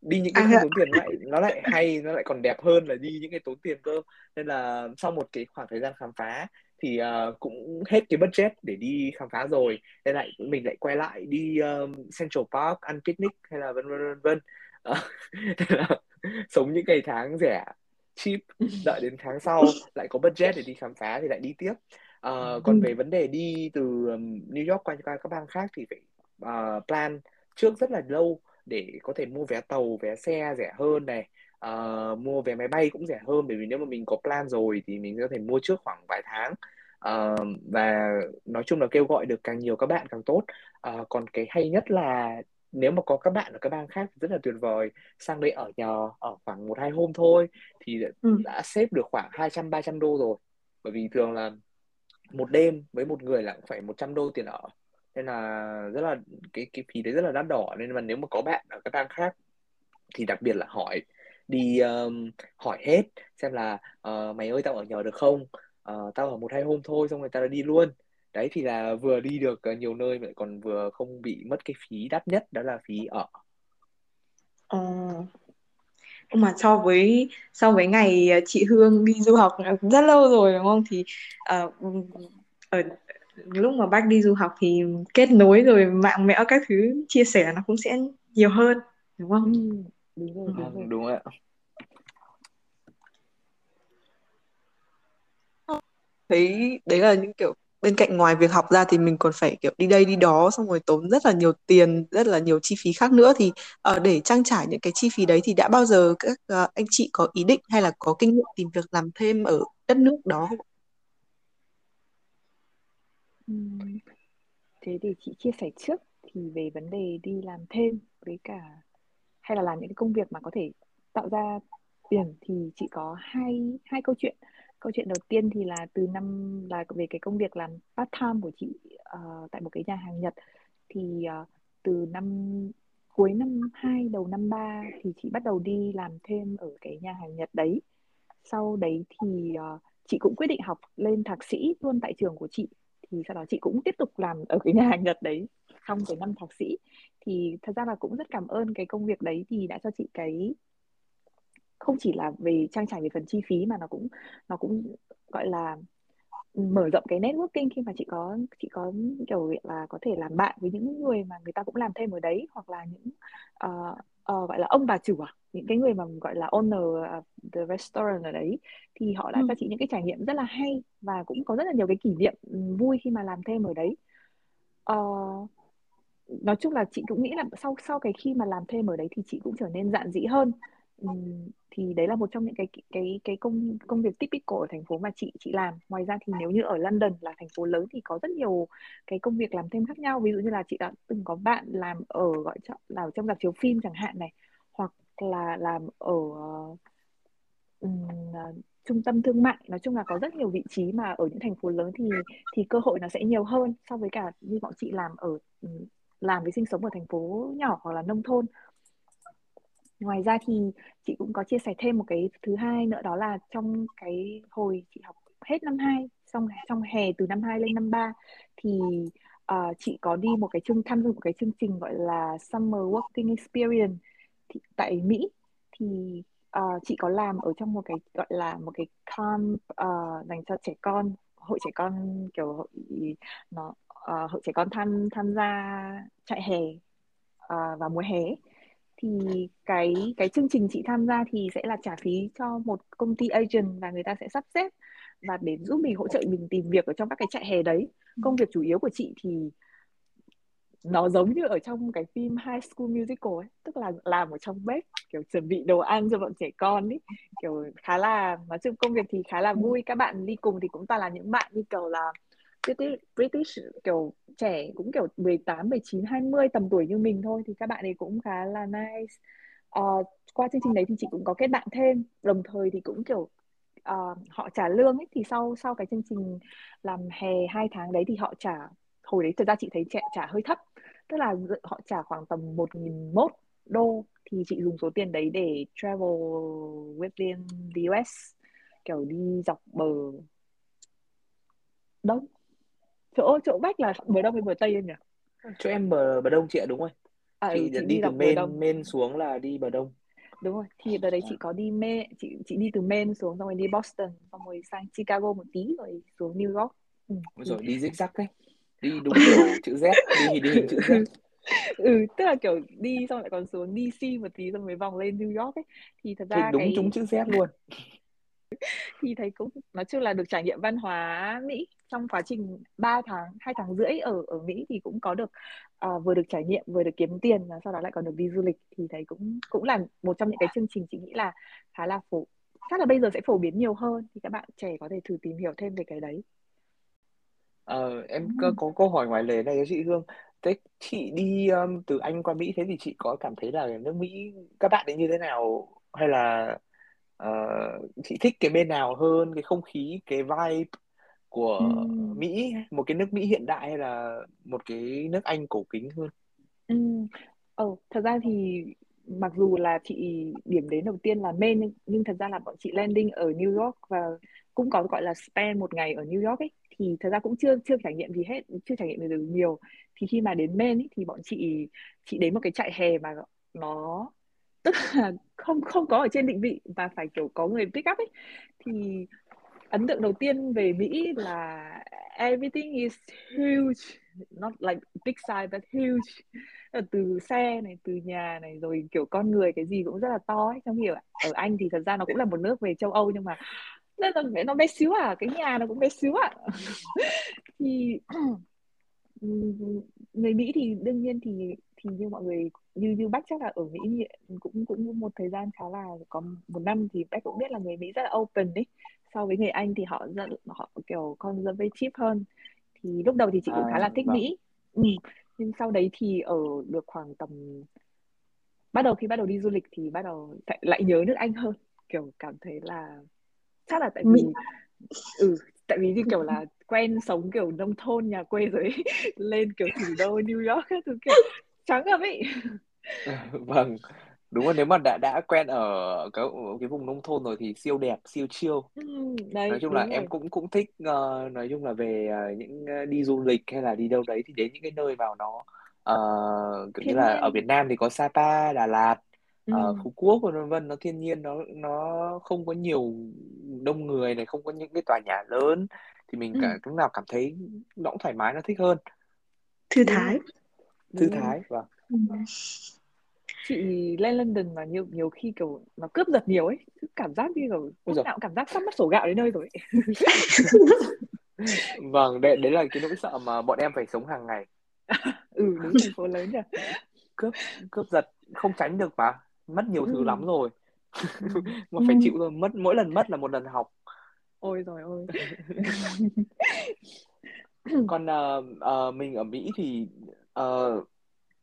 Đi những cái không tốn tiền lại nó lại hay nó lại còn đẹp hơn là đi những cái tốn tiền cơ. Nên là sau một cái khoảng thời gian khám phá thì uh, cũng hết cái budget để đi khám phá rồi. Nên lại mình lại quay lại đi um, Central Park ăn picnic hay là vân vân vân vân. Uh, sống những ngày tháng rẻ cheap đợi đến tháng sau lại có budget để đi khám phá thì lại đi tiếp. Uh, còn về vấn đề đi từ New York qua các bang khác thì phải uh, plan trước rất là lâu để có thể mua vé tàu vé xe rẻ hơn này. Uh, mua vé máy bay cũng rẻ hơn bởi vì nếu mà mình có plan rồi thì mình có thể mua trước khoảng vài tháng. Uh, và nói chung là kêu gọi được càng nhiều các bạn càng tốt. Uh, còn cái hay nhất là nếu mà có các bạn ở các bang khác thì rất là tuyệt vời. Sang đây ở nhờ ở khoảng một hai hôm thôi thì ừ. đã xếp được khoảng 200 300 đô rồi. Bởi vì thường là một đêm với một người là cũng phải 100 đô tiền ở. Nên là rất là cái cái phí đấy rất là đắt đỏ. Nên mà nếu mà có bạn ở các bang khác thì đặc biệt là hỏi đi um, hỏi hết xem là uh, mày ơi tao ở nhờ được không? Uh, tao ở một hai hôm thôi xong rồi tao đã đi luôn đấy thì là vừa đi được ờ, nhiều nơi mà còn vừa không bị mất cái phí đắt nhất đó là phí ở. Ờ. Nhưng mà so với so với ngày ờ, chị Hương đi du học rất lâu rồi đúng không? Thì uh, ở lúc mà bác đi du học thì kết nối rồi mạng mẽo các thứ chia sẻ nó cũng sẽ nhiều hơn đúng không? Ừ, đúng rồi, đúng rồi. đúng rồi thấy đấy là những kiểu bên cạnh ngoài việc học ra thì mình còn phải kiểu đi đây đi đó xong rồi tốn rất là nhiều tiền rất là nhiều chi phí khác nữa thì uh, để trang trải những cái chi phí đấy thì đã bao giờ các uh, anh chị có ý định hay là có kinh nghiệm tìm việc làm thêm ở đất nước đó không? Thế thì chị chia sẻ trước thì về vấn đề đi làm thêm với cả hay là làm những cái công việc mà có thể tạo ra tiền thì chị có hai hai câu chuyện câu chuyện đầu tiên thì là từ năm là về cái công việc làm part time của chị uh, tại một cái nhà hàng Nhật. Thì uh, từ năm cuối năm 2 đầu năm 3 thì chị bắt đầu đi làm thêm ở cái nhà hàng Nhật đấy. Sau đấy thì uh, chị cũng quyết định học lên thạc sĩ luôn tại trường của chị. Thì sau đó chị cũng tiếp tục làm ở cái nhà hàng Nhật đấy trong cái năm thạc sĩ. Thì thật ra là cũng rất cảm ơn cái công việc đấy thì đã cho chị cái không chỉ là về trang trải về phần chi phí mà nó cũng nó cũng gọi là mở rộng cái networking khi mà chị có chị có kiểu là có thể làm bạn với những người mà người ta cũng làm thêm ở đấy hoặc là những uh, uh, gọi là ông bà chủ à những cái người mà gọi là owner of the restaurant ở đấy thì họ đã ừ. cho chị những cái trải nghiệm rất là hay và cũng có rất là nhiều cái kỷ niệm vui khi mà làm thêm ở đấy uh, nói chung là chị cũng nghĩ là sau sau cái khi mà làm thêm ở đấy thì chị cũng trở nên dạn dĩ hơn thì đấy là một trong những cái cái cái công công việc typical ở thành phố mà chị chị làm. Ngoài ra thì nếu như ở London là thành phố lớn thì có rất nhiều cái công việc làm thêm khác nhau. Ví dụ như là chị đã từng có bạn làm ở gọi cho là ở trong dạp chiếu phim chẳng hạn này hoặc là làm ở um, trung tâm thương mại. Nói chung là có rất nhiều vị trí mà ở những thành phố lớn thì thì cơ hội nó sẽ nhiều hơn so với cả như bọn chị làm ở làm với sinh sống ở thành phố nhỏ hoặc là nông thôn ngoài ra thì chị cũng có chia sẻ thêm một cái thứ hai nữa đó là trong cái hồi chị học hết năm 2 xong trong hè từ năm 2 lên năm 3 thì uh, chị có đi một cái chương tham dự một cái chương trình gọi là Summer Working Experience thì, tại Mỹ. Thì uh, chị có làm ở trong một cái gọi là một cái camp uh, dành cho trẻ con hội trẻ con kiểu hội nó uh, hội trẻ con tham tham gia trại hè uh, vào mùa hè thì cái cái chương trình chị tham gia thì sẽ là trả phí cho một công ty agent và người ta sẽ sắp xếp và để giúp mình hỗ trợ mình tìm việc ở trong các cái trại hè đấy. Công việc chủ yếu của chị thì nó giống như ở trong cái phim High School Musical ấy tức là làm ở trong bếp kiểu chuẩn bị đồ ăn cho bọn trẻ con ấy kiểu khá là nói chung công việc thì khá là vui các bạn đi cùng thì cũng toàn là những bạn như kiểu là British, British kiểu trẻ cũng kiểu 18, 19, 20 tầm tuổi như mình thôi thì các bạn ấy cũng khá là nice. Uh, qua chương trình đấy thì chị cũng có kết bạn thêm, đồng thời thì cũng kiểu uh, họ trả lương ấy thì sau sau cái chương trình làm hè hai tháng đấy thì họ trả hồi đấy thực ra chị thấy trẻ trả hơi thấp. Tức là họ trả khoảng tầm một nghìn mốt đô thì chị dùng số tiền đấy để travel within the US kiểu đi dọc bờ. Đông chỗ chỗ bách là bờ đông hay bờ tây em nhỉ? Chỗ em bờ bờ đông chị ạ đúng rồi. À, chị, ừ, chị đi, đi từ main đông. main xuống là đi bờ đông. Đúng rồi thì đợt đấy chị có đi Maine chị chị đi từ Maine xuống xong rồi đi Boston xong rồi sang Chicago một tí rồi xuống New York. Ừ, thì... rồi đi zigzag đấy. Đi đúng kiểu chữ Z đi đi hình chữ Z. Ừ tức là kiểu đi xong lại còn xuống DC một tí xong mới vòng lên New York ấy. Thì thật ra thì đúng cái chúng chữ Z luôn thì thấy cũng nói chung là được trải nghiệm văn hóa Mỹ trong quá trình 3 tháng, 2 tháng rưỡi ở ở Mỹ thì cũng có được uh, vừa được trải nghiệm vừa được kiếm tiền và sau đó lại còn được đi du lịch thì thấy cũng cũng là một trong những cái chương trình chị nghĩ là khá là phổ chắc là bây giờ sẽ phổ biến nhiều hơn thì các bạn trẻ có thể thử tìm hiểu thêm về cái đấy. Ờ, em có, có câu hỏi ngoài lề này cho chị Hương. Thế chị đi um, từ Anh qua Mỹ thế thì chị có cảm thấy là nước Mỹ các bạn ấy như thế nào hay là uh, chị thích cái bên nào hơn cái không khí cái vibe của Ừm. Mỹ một cái nước Mỹ hiện đại hay là một cái nước Anh cổ kính hơn? Ừ. Ờ, thật ra thì mặc dù là chị điểm đến đầu tiên là Maine nhưng, nhưng thật ra là bọn chị landing ở New York và cũng có gọi là spend một ngày ở New York ấy thì thật ra cũng chưa chưa trải nghiệm gì hết chưa trải nghiệm được nhiều thì khi mà đến Maine ấy, thì bọn chị chị đến một cái trại hè mà nó tức là không không có ở trên định vị và phải kiểu có người pick up ấy. Thì ấn tượng đầu tiên về Mỹ là everything is huge not like big size but huge. Từ xe này từ nhà này rồi kiểu con người cái gì cũng rất là to ấy. Trong khi ở, ở Anh thì thật ra nó cũng là một nước về châu Âu nhưng mà nó, nó bé xíu à cái nhà nó cũng bé xíu à. Thì người Mỹ thì đương nhiên thì thì như mọi người như như bác chắc là ở Mỹ cũng cũng một thời gian khá là có một năm thì bác cũng biết là người Mỹ rất là open đấy so với người Anh thì họ rất họ kiểu conservative hơn. Thì lúc đầu thì chị cũng khá là thích vâng. Mỹ. Ừ. nhưng sau đấy thì ở được khoảng tầm bắt đầu khi bắt đầu đi du lịch thì bắt đầu lại, nhớ nước Anh hơn. Kiểu cảm thấy là chắc là tại vì ừ tại vì như kiểu là quen sống kiểu nông thôn nhà quê rồi lên kiểu thủ đô New York ấy, thì kiểu trắng à vậy Vâng, đúng rồi nếu mà đã đã quen ở cái cái vùng nông thôn rồi thì siêu đẹp, siêu chill. ừ, đấy Nói chung là đúng em rồi cũng cũng thích ờ, nói chung là về ờ, những ờ, đi du lịch hay là đi đâu đấy thì đến những cái nơi vào nó ờ, kiểu như thiên là ở Việt Nam thì có Sapa, Đà Lạt, ừ. Phú Quốc và vân vân nó thiên nhiên nó nó không có nhiều đông người này, không có những cái tòa nhà lớn thì mình Ừ. cả lúc nào cảm thấy nó cũng thoải mái nó thích hơn, Thư thái. Rồi thư đúng rồi. thái và Ừ. chị lên London mà nhiều nhiều khi kiểu nó cướp giật nhiều ấy. Cảm giác như kiểu lúc nào cũng cảm giác sắp mất sổ gạo đến nơi rồi vâng đấy đấy là cái nỗi sợ mà bọn em phải sống hàng ngày. ừ đúng thành phố lớn nhỉ cướp cướp giật không tránh được mà. Mất nhiều thứ ừ. lắm rồi. Ừ. mà phải chịu thôi mất mỗi lần mất là một lần học. Ôi rồi ôi còn ờ, ờ, mình ở Mỹ thì ờ,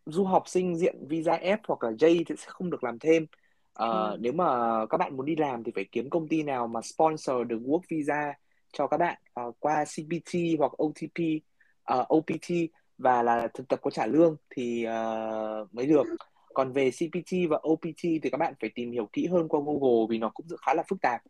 du học sinh diện visa F hoặc là J thì sẽ không được làm thêm. Ờ, ừ. nếu mà các bạn muốn đi làm thì phải kiếm công ty nào mà sponsor được work visa cho các bạn ờ, qua CPT hoặc OTP ờ, OPT và là thực tập có trả lương thì ờ, mới được. Còn về CPT và OPT thì các bạn phải tìm hiểu kỹ hơn qua Google vì nó cũng khá là phức tạp.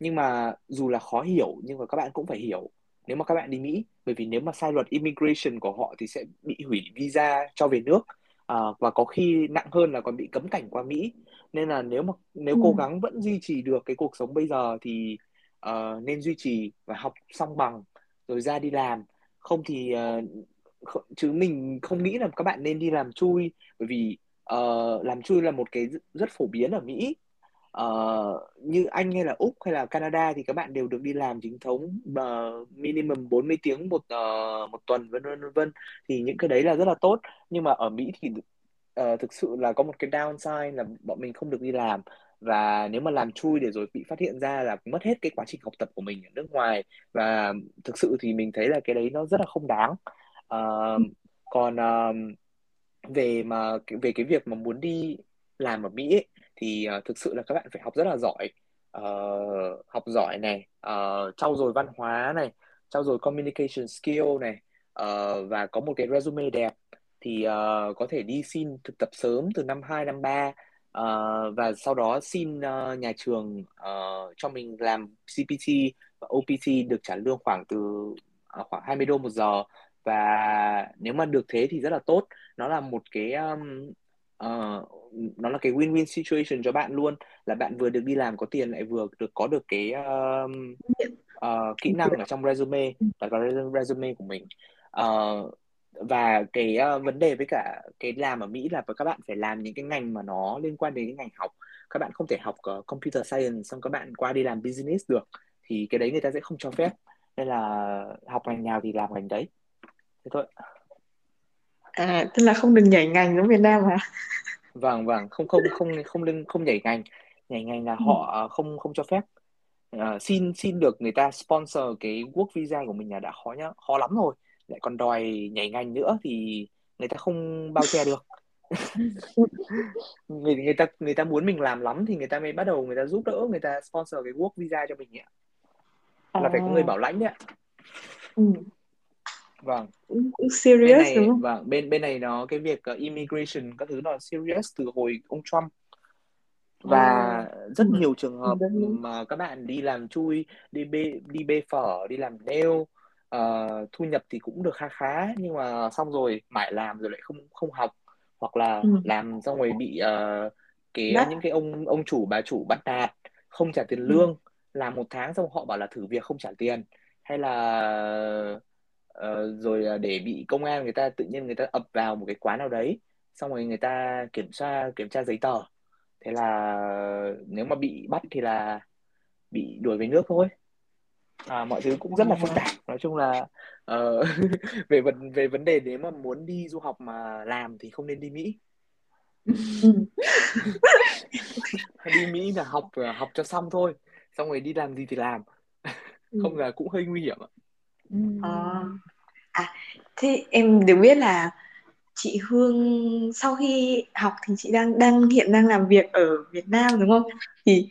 Nhưng mà dù là khó hiểu nhưng mà các bạn cũng phải hiểu nếu mà các bạn đi Mỹ bởi vì nếu mà sai luật immigration của họ thì sẽ bị hủy visa cho về nước. À, và có khi nặng hơn là còn bị cấm cảnh qua Mỹ. Nên là nếu mà nếu Ừ. cố gắng vẫn duy trì được cái cuộc sống bây giờ thì ờ, nên duy trì và học xong bằng rồi ra đi làm. Không thì kh- chứ mình không nghĩ là các bạn nên đi làm chui bởi vì uh, làm chui là một cái rất phổ biến ở Mỹ uh, như Anh hay là Úc hay là Canada thì các bạn đều được đi làm chính thống uh, minimum 40 tiếng một uh, một tuần vân vân vân thì những cái đấy là rất là tốt. Nhưng mà ở Mỹ thì uh, thực sự là có một cái downside là bọn mình không được đi làm. Và nếu mà làm chui để rồi bị phát hiện ra là mất hết cái quá trình học tập của mình ở nước ngoài. Và thực sự thì mình thấy là cái đấy nó rất là không đáng. Uh, còn uh, về mà về cái việc mà muốn đi làm ở Mỹ ấy, thì uh, thực sự là các bạn phải học rất là giỏi. Uh, học giỏi này uh, trau dồi văn hóa này trau dồi communication skill này uh, và có một cái resume đẹp thì uh, có thể đi xin thực tập sớm từ năm 2, năm 3 uh, và sau đó xin uh, nhà trường uh, cho mình làm CPT và OPT được trả lương khoảng từ uh, khoảng 20 đô một giờ. Và nếu mà được thế thì rất là tốt. Nó là một cái um, uh, nó là cái win-win situation cho bạn luôn là bạn vừa được đi làm có tiền lại vừa được có được cái um, uh, kỹ năng ở trong resume và cái resume của mình. Uh, và cái uh, vấn đề với cả cái làm ở Mỹ là các bạn phải làm những cái ngành mà nó liên quan đến cái ngành học. Các bạn không thể học uh, computer science xong các bạn qua đi làm business được thì cái đấy người ta sẽ không cho phép. Nên là học ngành nào thì làm ngành đấy. Thế thôi. À tức là không được nhảy ngành giống Việt Nam hả? Vâng vâng. Không không không không không, không nhảy ngành. Nhảy ngành là ừ. họ không không cho phép. Uh, xin xin được người ta sponsor cái work visa của mình là đã khó nhá. Khó lắm rồi. Lại còn đòi nhảy ngành nữa thì người ta không bao che được. Người người ta người ta muốn mình làm lắm thì người ta mới bắt đầu người ta giúp đỡ người ta sponsor cái work visa cho mình ạ. À. là phải có người bảo lãnh đấy ạ. Ừ. vâng serious bên này, đúng không? vâng bên bên này nó cái việc uh, immigration các thứ nó serious từ hồi ông Trump và oh. rất nhiều trường hợp mà các bạn đi làm chui đi bê đi bê phở đi làm nail uh, thu nhập thì cũng được khá khá nhưng mà xong rồi mãi làm rồi lại không không học hoặc là ừ. làm xong rồi bị uh, cái Đắt. những cái ông ông chủ bà chủ bắt nạt không trả tiền ừ. lương ừ. làm một tháng xong họ bảo là thử việc không trả tiền hay là uh, rồi để bị công an người ta tự nhiên người ta ập vào một cái quán nào đấy xong rồi người ta kiểm tra kiểm tra giấy tờ. Thế là nếu mà bị bắt thì là bị đuổi về nước thôi. À, mọi thứ cũng rất là phức tạp. Nói chung là uh, về vấn về vấn đề nếu mà muốn đi du học mà làm thì không nên đi Mỹ. Đi Mỹ là học ờ, học cho xong thôi xong rồi đi làm gì thì làm. Không là cũng hơi nguy hiểm ạ à, à thế em được biết là chị Hương sau khi học thì chị đang đang hiện đang làm việc ở Việt Nam đúng không? Thì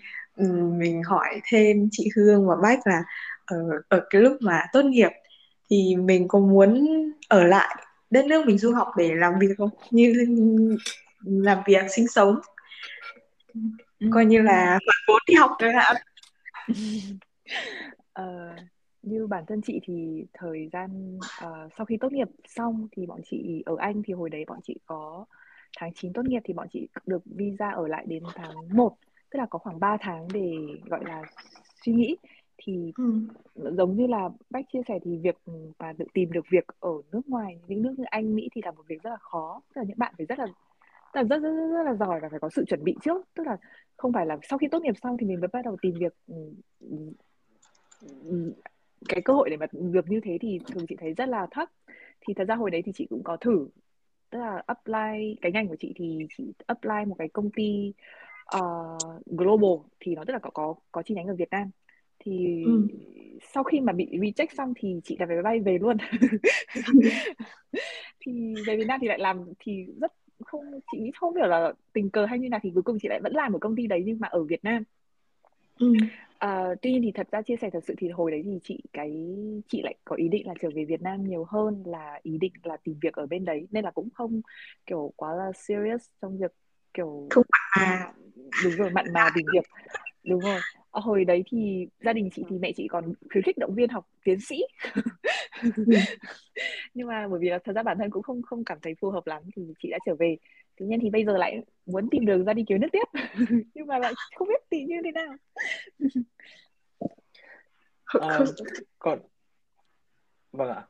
mình hỏi thêm chị Hương và Bách là ở ở cái lúc mà tốt nghiệp thì mình có muốn ở lại đất nước mình du học để làm việc không? Như làm việc sinh sống. Coi như là khoản vốn đi học rồi ạ. Ờ, như bản thân chị thì thời gian uh, sau khi tốt nghiệp xong thì bọn chị ở Anh thì hồi đấy bọn chị có tháng 9 tốt nghiệp thì bọn chị được visa ở lại đến tháng 1 tức là có khoảng 3 tháng để gọi là suy nghĩ. Thì ừ. giống như là bách chia sẻ thì việc mà tự tìm được việc ở nước ngoài những nước như anh mỹ thì là một việc rất là khó. Tức là những bạn phải rất là rất, rất, rất, rất là giỏi và phải có sự chuẩn bị trước. Tức là không phải là sau khi tốt nghiệp xong thì mình mới bắt đầu tìm việc cái cơ hội để mà việc như thế thì thường chị thấy rất là thấp. Thì thật ra hồi đấy thì chị cũng có thử. Tức là apply cái ngành của chị thì chị apply một cái công ty uh, global thì nó tức là có có có chi nhánh ở Việt Nam. Thì ừ. sau khi mà bị reject xong thì chị đặt vé bay về luôn. Thì về Việt Nam thì lại làm thì rất không chị nghĩ không hiểu là tình cờ hay như nào thì cuối cùng chị lại vẫn làm ở công ty đấy nhưng mà ở Việt Nam. Ừ. à, tuy nhiên thì thật ra chia sẻ thật sự thì hồi đấy thì chị cái chị lại có ý định là trở về Việt Nam nhiều hơn là ý định là tìm việc ở bên đấy. Nên là cũng không kiểu quá là serious trong việc kiểu không à đúng rồi mặn mà tìm việc. Đúng rồi. Ở hồi đấy thì gia đình chị thì mẹ chị còn khuyến khích động viên học tiến sĩ. Nhưng mà bởi vì là thật ra bản thân cũng không không cảm thấy phù hợp lắm thì chị đã trở về tuy nhiên thì bây giờ lại muốn tìm đường ra đi kiếm nước tiếp. Nhưng mà lại không biết tìm như thế nào. À, còn vâng ạ.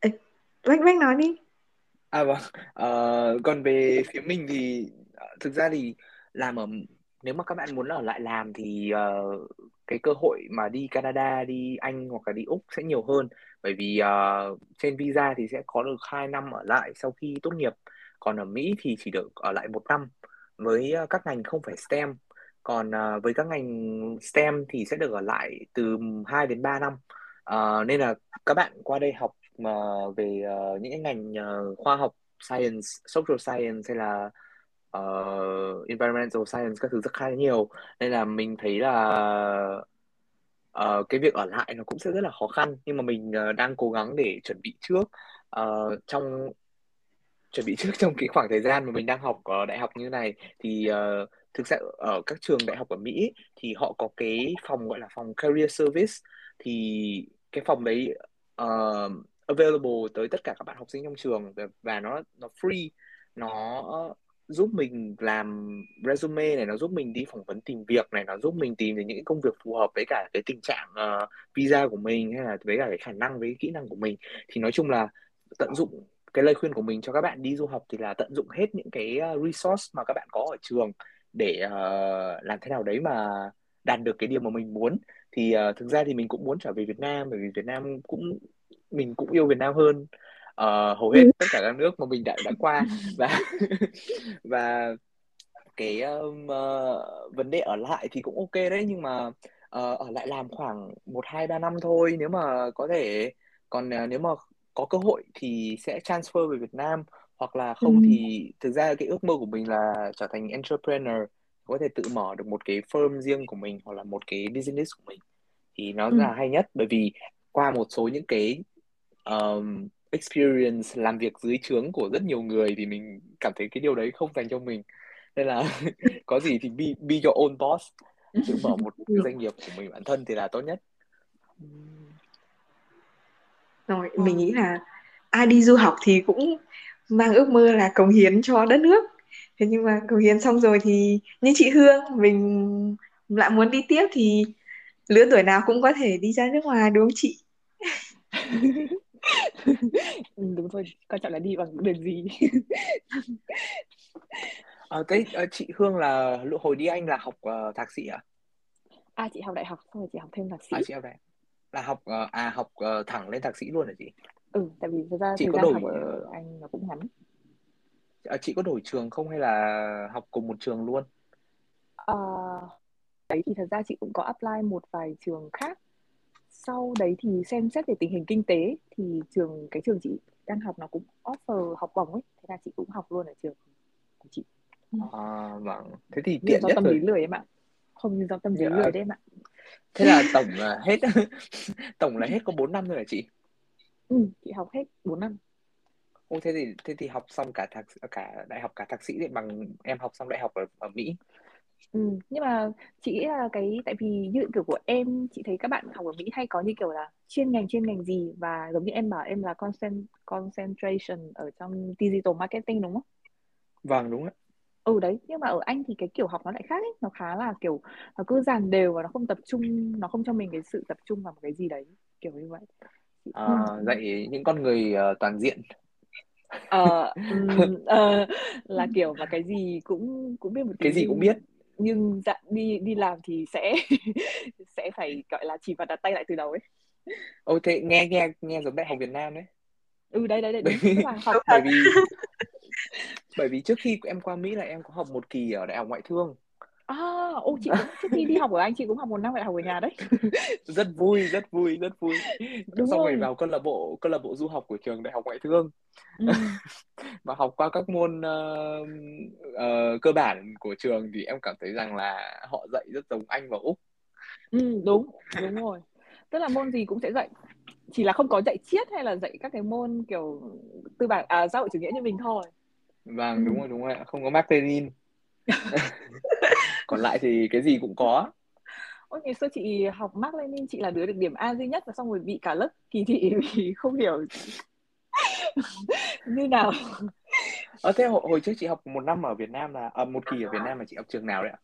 Ê, bách bách nói đi. À vâng, Ờ, còn về phía mình thì ờ, thực ra thì làm ở nếu mà các bạn muốn ở lại làm thì ờ, cái cơ hội mà đi Canada, đi Anh hoặc là đi Úc sẽ nhiều hơn. Bởi vì ờ, trên visa thì sẽ có được 2 năm ở lại sau khi tốt nghiệp còn ở Mỹ thì chỉ được ở lại một năm với ờ, các ngành không phải STEM. Còn ờ, với các ngành STEM thì sẽ được ở lại từ 2 đến 3 năm. Ờ, nên là các bạn qua đây học mà về những cái ngành khoa học science, social science hay là uh, environmental science các thứ rất khá nhiều. Nên là mình thấy là uh, cái việc ở lại nó cũng sẽ rất là khó khăn. Nhưng mà mình uh, đang cố gắng để chuẩn bị trước. Uh, trong chuẩn bị trước trong cái khoảng thời gian mà mình đang học ở đại học như này thì ờ, thực sự ở các trường đại học ở Mỹ thì họ có cái phòng gọi là phòng career service. Thì cái phòng đấy ờ, available tới tất cả các bạn học sinh trong trường và, nó nó free. Nó giúp mình làm resume này nó giúp mình đi phỏng vấn tìm việc này nó giúp mình tìm được những cái công việc phù hợp với cả cái tình trạng ờ, visa của mình hay là với cả cái khả năng với cái kỹ năng của mình. Thì nói chung là tận dụng cái lời khuyên của mình cho các bạn đi du học thì là tận dụng hết những cái ờ, resource mà các bạn có ở trường để uh, làm thế nào đấy mà đạt được cái điều mà mình muốn. Thì uh, thực ra thì mình cũng muốn trở về Việt Nam bởi vì Việt Nam cũng mình cũng yêu Việt Nam hơn uh, hầu hết tất cả các nước mà mình đã đã qua. Và và cái um, uh, vấn đề ở lại thì cũng ok đấy nhưng mà uh, ở lại làm khoảng một hai ba năm thôi. Nếu mà có thể còn uh, nếu mà có cơ hội thì sẽ transfer về Việt Nam hoặc là không Ừ. thì thực ra cái ước mơ của mình là trở thành entrepreneur có thể tự mở được một cái firm riêng của mình hoặc là một cái business của mình thì nó Ừ. là hay nhất bởi vì qua một số những cái um, experience làm việc dưới trướng của rất nhiều người thì mình cảm thấy cái điều đấy không dành cho mình nên là có gì thì be, be your own boss tự mở một cái Ừ. doanh nghiệp của mình bản thân thì là tốt nhất Rồi, Ờ. mình nghĩ là ai đi du học thì cũng mang ước mơ là cống hiến cho đất nước. Thế nhưng mà cống hiến xong rồi thì như chị Hương, mình lại muốn đi tiếp thì lứa tuổi nào cũng có thể đi ra nước ngoài đúng không chị? ừ, đúng rồi quan trọng là đi bằng đường gì Ờ, thế ờ, chị Hương là lúc hồi đi Anh là học ờ, thạc sĩ à? à chị học đại học xong rồi chị học thêm thạc sĩ À chị học đấy. Là học ờ, à học ờ, thẳng lên thạc sĩ luôn hả chị? ừ tại vì thực ra Chị có đổi học ở Anh nó cũng ngắn ờ, chị có đổi trường không hay là học cùng một trường luôn? Ờ, đấy thì thật ra chị cũng có apply một vài trường khác sau đấy thì xem xét về tình hình kinh tế thì trường cái trường chị đang học nó cũng offer học bổng ấy thế là chị cũng học luôn ở trường của chị À, vâng. Thế thì tiện do nhất tâm rồi. lý lười em ạ không do tâm lý Dạ, lười đấy em ạ thế là tổng là hết tổng là hết có 4 năm rồi hả chị? ừ, chị học hết 4 năm Ô thế thì thế thì học xong cả thạc cả đại học cả thạc sĩ thì bằng em học xong đại học ở ở Mỹ. ừ. nhưng mà chị nghĩ là cái tại vì như kiểu của em chị thấy các bạn học ở Mỹ hay có như kiểu là chuyên ngành chuyên ngành gì và giống như em bảo em là concent concentration ở trong digital marketing đúng không Vâng đúng ạ. Ừ đấy nhưng mà ở Anh thì cái kiểu học nó lại khác ấy nó khá là kiểu nó cứ dàn đều và nó không tập trung nó không cho mình cái sự tập trung vào một cái gì đấy kiểu như vậy Ờ, Ừ. dạy những con người ờ, toàn diện. ờ, ừm, ờ, là kiểu mà cái gì cũng cũng biết một Cái gì cũng nhưng biết. nhưng dạ, đi đi làm thì sẽ sẽ phải gọi là chỉ vào đặt tay lại từ đầu ấy Ô thế nghe nghe nghe giống đại học Việt Nam đấy. ừ đấy đấy đấy Bởi đúng là học bởi vì bởi vì trước khi em qua Mỹ là em có học một kỳ ở đại học ngoại thương. À ô chị cũng trước khi đi học ở Anh chị cũng học một năm đại học ở nhà đấy. Rất vui rất vui rất vui. Đúng xong rồi rồi. vào câu lạc bộ câu lạc bộ du học của trường đại học ngoại thương. Ừ. và học qua các môn ờ, ờ, cơ bản của trường thì em cảm thấy rằng là họ dạy rất giống Anh và Úc. Ừ đúng đúng rồi. Tức là môn gì cũng sẽ dạy. Chỉ là không có dạy triết hay là dạy các cái môn kiểu tư bản à xã hội chủ nghĩa như mình thôi vâng Ừ. đúng rồi đúng rồi không có Mark Lenin còn lại thì cái gì cũng có. Ôi, ngày xưa chị học Mác Lênin chị là đứa được điểm A duy nhất và xong rồi bị cả lớp kỳ thị vì không hiểu như nào. Ờ, thế hồi, hồi trước chị học một năm ở Việt Nam là à, một kỳ ở Việt Nam mà chị học trường nào đấy ạ?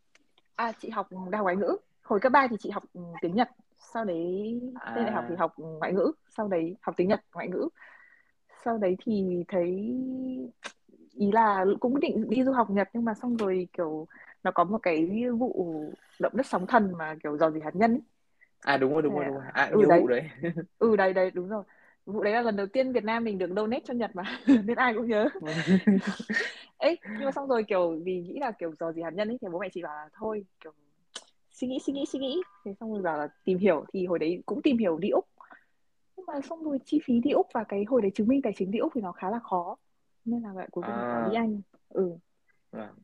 À chị học đại học ngoại ngữ. Hồi cấp 3 thì chị học ừ, tiếng Nhật. Sau đấy lên đại học thì à học ngoại ngữ. Sau đấy học tiếng Nhật ngoại ngữ. Sau đấy thì thấy ý là cũng định đi du học Nhật nhưng mà xong rồi kiểu nó có một cái vụ động đất sóng thần mà kiểu dò dỉ hạt nhân ấy. à đúng rồi đúng rồi đúng rồi. à? Ừ, nhớ đấy. vụ đấy. Ừ đấy đấy đúng rồi. Vụ đấy là lần đầu tiên Việt Nam mình được donate cho Nhật mà nên ai cũng nhớ. Ấy nhưng mà xong rồi kiểu vì nghĩ là kiểu dò dỉ hạt nhân ấy thì bố mẹ chị bảo là thôi kiểu suy nghĩ suy nghĩ suy nghĩ. Thế xong rồi bảo là tìm hiểu. Thì hồi đấy cũng tìm hiểu đi Úc. Nhưng mà xong rồi chi phí đi Úc và cái hồi đấy chứng minh tài chính đi Úc thì nó khá là khó nên là vậy cuối cùng là À. đi Anh ừ Vâng.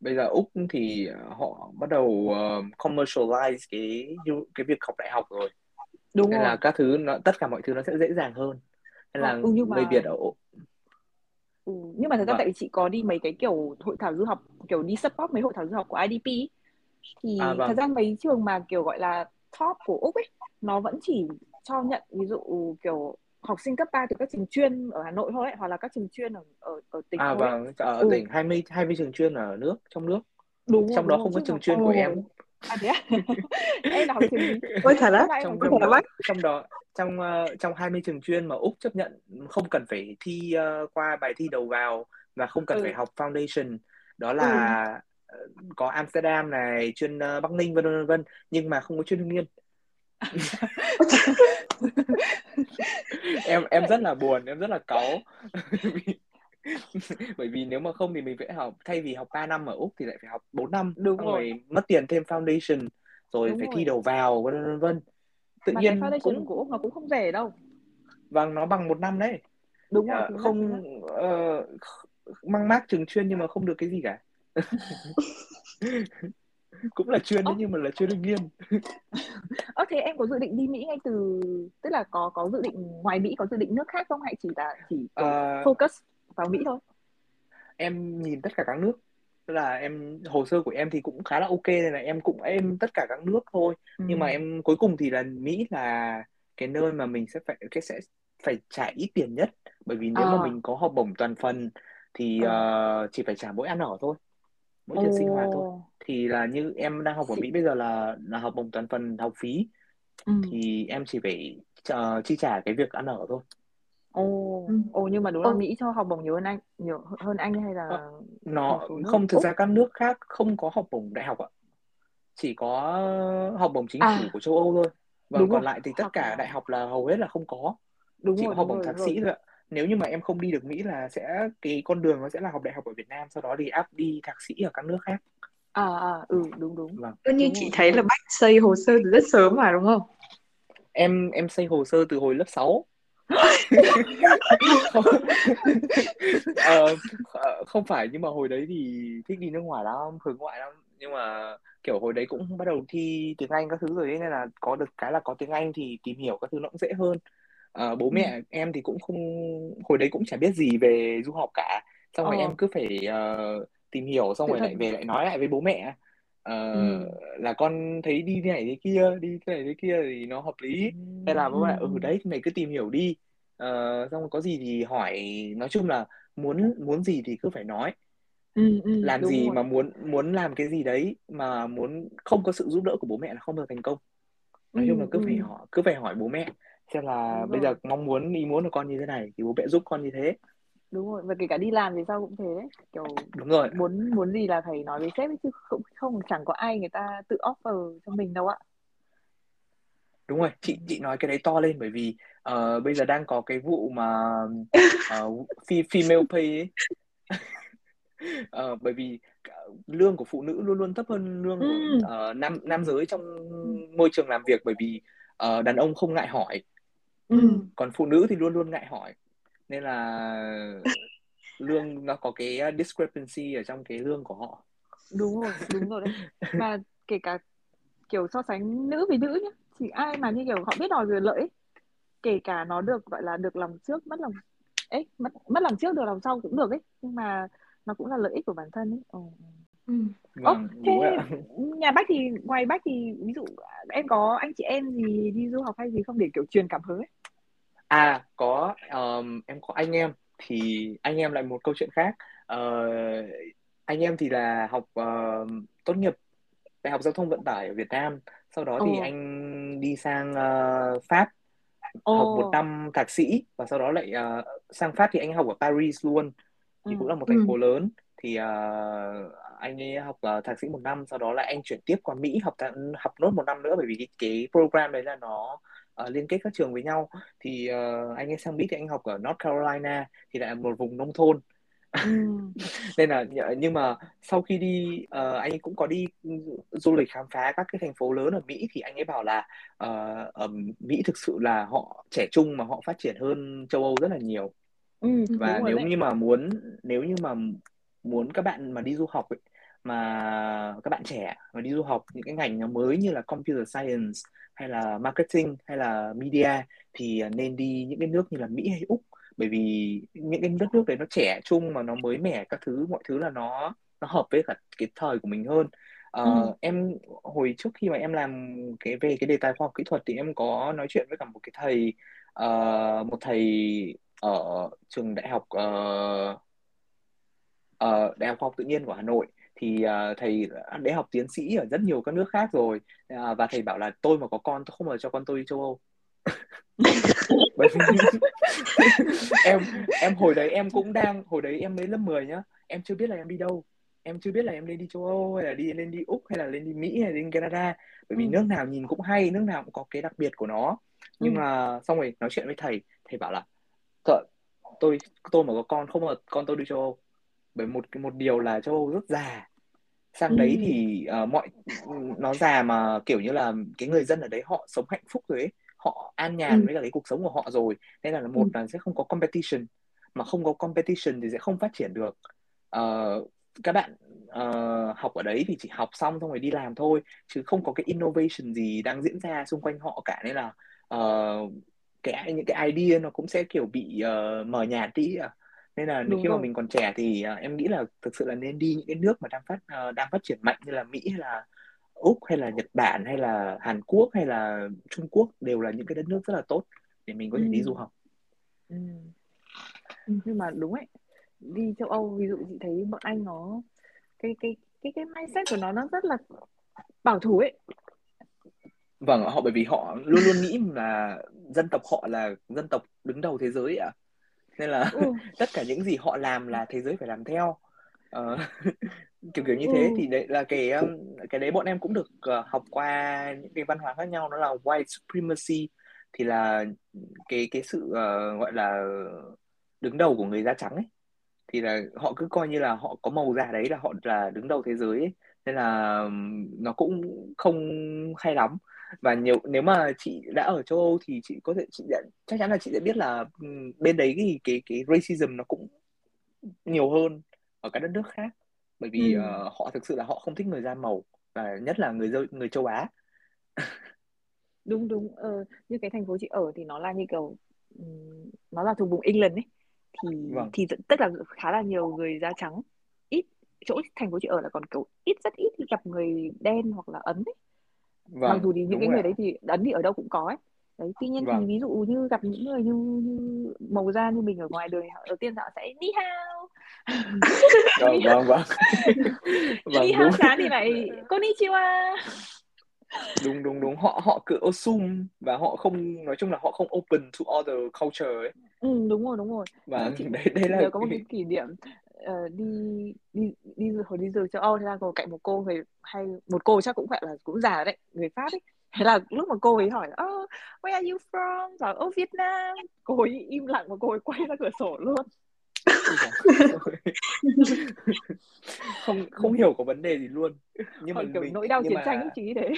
bây giờ Úc thì họ bắt đầu uh, commercialize cái cái việc học đại học rồi đúng nên rồi là các thứ nó tất cả mọi thứ nó sẽ dễ dàng hơn nên là Ờ, ừ, nhưng người mà- Việt ở Úc Ừ, nhưng mà thật ra Vâng. tại vì chị có đi mấy cái kiểu hội thảo du học kiểu đi support mấy hội thảo du học của IDP ý. thì À, vâng. thật ra mấy trường mà kiểu gọi là top của Úc ấy nó vẫn chỉ cho nhận ví dụ kiểu học sinh cấp 3 từ các trường chuyên ở Hà Nội thôi ấy, hoặc là các trường chuyên ở ở, ở tỉnh à thôi ấy. vâng ở Ừ. tỉnh 20 20 trường chuyên ở nước trong nước đúng rồi, trong đúng đó không có trường chuyên của em à thế à? em là học trường ôi thật á trong trong đó trong đó trong ờ, trong 20 trường chuyên mà Úc chấp nhận không cần phải thi ờ, qua bài thi đầu vào và không cần Ừ. phải học foundation đó là ờ, có Amsterdam này chuyên ờ, Bắc Ninh vân vân vân vân nhưng mà không có chuyên Hưng Yên em em rất là buồn em rất là cáu. Bởi vì nếu mà không thì mình phải học thay vì học 3 năm ở Úc thì lại phải học 4 năm Đúng rồi. rồi. mất tiền thêm foundation rồi Đúng phải rồi. thi đầu vào vân vân tự mà nhiên foundation cũng của Úc nó cũng không rẻ đâu. Vâng nó bằng một năm đấy. Đúng rồi chính xác, chính không ờ, mang mác trường chuyên nhưng mà không được cái gì cả cũng là chuyên đấy nhưng mà là chuyên đương nghiêm Ơ thế em có dự định đi Mỹ ngay từ tức là có có dự định ngoài Mỹ có dự định nước khác không hay chỉ là chỉ Ờ, focus vào Mỹ thôi? em nhìn tất cả các nước tức là em hồ sơ của em thì cũng khá là ok nên là em cũng em tất cả các nước thôi nhưng mà Ừ. em cuối cùng thì là Mỹ là cái nơi mà mình sẽ phải cái sẽ phải trả ít tiền nhất bởi vì nếu À. mà mình có học bổng toàn phần thì Ờ. ờ, chỉ phải trả mỗi ăn ở thôi mỗi tiền sinh hoạt thôi Ồ. thì là như em đang học ở. Mỹ bây giờ là là học bổng toàn phần học phí Ừ. thì em chỉ phải ờ, chi trả cái việc ăn ở thôi Ồ. Ừ. Ồ nhưng mà đúng là Ồ. Mỹ cho học bổng nhiều hơn anh, nhiều hơn anh hay là Ờ, một nó số nước không thực Úc? ra các nước khác không có học bổng đại học ạ chỉ có học bổng chính À. phủ của châu Âu thôi vâng Đúng còn rồi. lại thì tất Hoặc cả là- đại học là hầu hết là không có Đúng chỉ rồi, có học đúng bổng rồi, thạc đúng sĩ rồi. thôi ạ nếu như mà em không đi được Mỹ là sẽ cái con đường nó sẽ là học đại học ở Việt Nam sau đó thì áp đi thạc sĩ ở các nước khác À à ừ đúng đúng. vâng như Đúng chị rồi, thấy là. Bách xây hồ sơ từ rất sớm mà đúng không? em em xây hồ sơ từ hồi lớp 6 không, Ờ, kh- không phải nhưng mà hồi đấy thì thích đi nước ngoài lắm hướng ngoại lắm nhưng mà kiểu hồi đấy cũng bắt đầu thi tiếng Anh các thứ rồi ấy, nên là có được cái là có tiếng Anh thì tìm hiểu các thứ nó cũng dễ hơn Ờ, bố Ừ. mẹ em thì cũng không hồi đấy cũng chả biết gì về du học cả xong rồi Ờ. em cứ phải ờ, tìm hiểu xong Tự rồi lại thân. về lại nói lại với bố mẹ Ờ, Ừ. là con thấy đi thế này thế kia đi thế này thế kia thì nó hợp lý hay là bố mẹ Ừ. ừ đấy mày cứ tìm hiểu đi Ờ, xong rồi có gì thì hỏi nói chung là muốn muốn gì thì cứ phải nói Ừ ừ làm đúng gì rồi. mà muốn muốn làm cái gì đấy mà muốn không có sự giúp đỡ của bố mẹ là không được thành công nói chung là Ừ cứ phải ừ hỏi cứ phải hỏi bố mẹ xem là đúng bây rồi. giờ mong muốn ý muốn của con như thế này thì bố mẹ giúp con như thế đúng rồi và kể cả đi làm thì sao cũng thế đấy. kiểu đúng rồi muốn muốn gì là phải nói với sếp ấy, chứ không không chẳng có ai người ta tự offer cho mình đâu ạ đúng rồi chị chị nói cái đấy to lên bởi vì ờ, bây giờ đang có cái vụ mà ờ, phi- female pay ấy Ờ, bởi vì lương của phụ nữ luôn luôn thấp hơn lương của Ừ. ờ, nam nam giới trong môi trường làm việc bởi vì ờ, đàn ông không ngại hỏi ừ. Còn phụ nữ thì luôn luôn ngại hỏi. Nên là lương nó có cái discrepancy ở trong cái lương của họ. Đúng rồi đúng rồi đấy. Mà kể cả kiểu so sánh nữ với nữ nhá chỉ ai mà như kiểu họ biết đòi quyền lợi ấy, kể cả nó được gọi là được lòng trước mất lòng ấy mất mất lòng trước được lòng sau cũng được ấy nhưng mà nó cũng là lợi ích của bản thân ấy. Ừ. Ừ. Vâng thế ạ. nhà bác thì ngoài bác thì ví dụ em có anh chị em gì đi du học hay gì không để kiểu truyền cảm hứng ấy à có um, em có anh em thì anh em lại một câu chuyện khác. Ờ, anh em thì là học ờ, tốt nghiệp đại học giao thông vận tải ở Việt Nam. Sau đó thì Ồ. anh đi sang ờ, Pháp học một năm thạc sĩ và sau đó lại uh, sang Pháp thì anh học ở Paris luôn. Thì cũng là một thành phố lớn. Thì uh, anh ấy học uh, thạc sĩ một năm sau đó là anh chuyển tiếp qua Mỹ học học nốt một năm nữa bởi vì cái, cái program đấy là nó uh, liên kết các trường với nhau. Thì uh, anh ấy sang Mỹ thì anh học ở North Carolina thì lại là một vùng nông thôn. Nên là nhưng mà sau khi đi uh, anh ấy cũng có đi du lịch khám phá các cái thành phố lớn ở Mỹ thì anh ấy bảo là uh, ở Mỹ thực sự là họ trẻ trung mà họ phát triển hơn châu Âu rất là nhiều. Ừ, và nếu như mà muốn nếu như mà muốn các bạn mà đi du học ấy, mà các bạn trẻ mà đi du học những cái ngành mới như là computer science hay là marketing hay là media thì nên đi những cái nước như là Mỹ hay Úc. Bởi vì những cái đất nước đấy nó trẻ trung mà nó mới mẻ các thứ mọi thứ là nó nó hợp với cả cái thời của mình hơn. Uh, ừ. em hồi trước khi mà em làm cái về cái đề tài khoa học kỹ thuật thì em có nói chuyện với cả một cái thầy uh, một thầy ở trường đại học uh, uh, đại học khoa học tự nhiên của Hà Nội thì uh, thầy đã học tiến sĩ ở rất nhiều các nước khác rồi. Uh, và thầy bảo là tôi mà có con tôi không bao giờ cho con tôi đi châu Âu. Em em hồi đấy em cũng đang hồi đấy em mới lớp 10 nhá em chưa biết là em đi đâu. Em chưa biết là em lên đi châu Âu hay là đi lên đi Úc hay là lên đi Mỹ hay là lên Canada. Bởi vì ừ. nước nào nhìn cũng hay nước nào cũng có cái đặc biệt của nó. Nhưng ừ. mà xong rồi nói chuyện với thầy thầy bảo là tôi tôi mà có con không mà con tôi đi châu Âu bởi một một điều là châu Âu rất già sang đấy ừ. thì uh, mọi nó già mà kiểu như là cái người dân ở đấy họ sống hạnh phúc rồi ấy họ an nhàn ừ. với cả cái cuộc sống của họ rồi nên là một ừ. là sẽ không có competition mà không có competition thì sẽ không phát triển được uh, các bạn uh, học ở đấy thì chỉ học xong xong rồi đi làm thôi chứ không có cái innovation gì đang diễn ra xung quanh họ cả nên là uh, cái những cái idea nó cũng sẽ kiểu bị uh, mờ nhạt đi à nên là Đúng khi rồi. mà mình còn trẻ thì uh, em nghĩ là thực sự là nên đi những cái nước mà đang phát uh, đang phát triển mạnh như là Mỹ hay là úc hay là nhật bản hay là hàn quốc hay là trung quốc đều là những cái đất nước rất là tốt để mình có thể ừ. đi du học ừ. nhưng mà đúng ấy đi châu âu ví dụ chị thấy bọn anh nó cái cái cái cái mindset của nó nó rất là bảo thủ ấy vâng họ bởi vì họ luôn luôn nghĩ là dân tộc họ là dân tộc đứng đầu thế giới ạ à? Nên là ừ. tất cả những gì họ làm là thế giới phải làm theo uh, kiểu kiểu như thế ừ. thì đấy là cái um, cái đấy bọn em cũng được uh, học qua những cái văn hóa khác nhau nó là white supremacy thì là cái cái sự uh, gọi là đứng đầu của người da trắng ấy thì là họ cứ coi như là họ có màu da đấy là họ là đứng đầu thế giới ấy. nên là nó cũng không hay lắm và nhiều nếu mà chị đã ở châu Âu thì chị có thể chị đã, chắc chắn là chị sẽ biết là bên đấy cái cái cái racism nó cũng nhiều hơn ở các đất nước khác. Bởi vì ừ. uh, họ thực sự là họ không thích người da màu và nhất là người người châu Á. Đúng đúng. Ờ, như cái thành phố chị ở thì nó là như kiểu nó là thuộc vùng England ấy. Thì vâng. thì tức là khá là nhiều người da trắng ít chỗ thành phố chị ở là còn kiểu ít rất ít gặp người đen hoặc là ấn ấy vâng, mặc dù thì những cái người đấy thì ấn thì ở đâu cũng có ấy. Đấy tuy nhiên vâng. thì ví dụ như gặp những người như, như màu da như mình ở ngoài đời đầu tiên họ sẽ đi hao. Vâng vâng vâng. Vâng đi hao sáng thì lại konnichiwa. Đúng đúng đúng. Họ họ cứ assume và họ không nói chung là họ không open to other culture ấy. Ừ, đúng rồi đúng rồi. Và chị, đấy đây là có một cái kỷ niệm uh, đi đi đi hồi đi du châu Âu thì là ngồi cạnh một cô người hay một cô chắc cũng phải là cũng già đấy người Pháp ấy. Thế là lúc mà cô ấy hỏi oh, where are you from? Bảo oh Việt Nam cô ấy im lặng và cô ấy quay ra cửa sổ luôn. Không không hiểu có vấn đề gì luôn. Nhưng mà kiểu mình, nỗi đau chiến mà... tranh chỉ thế.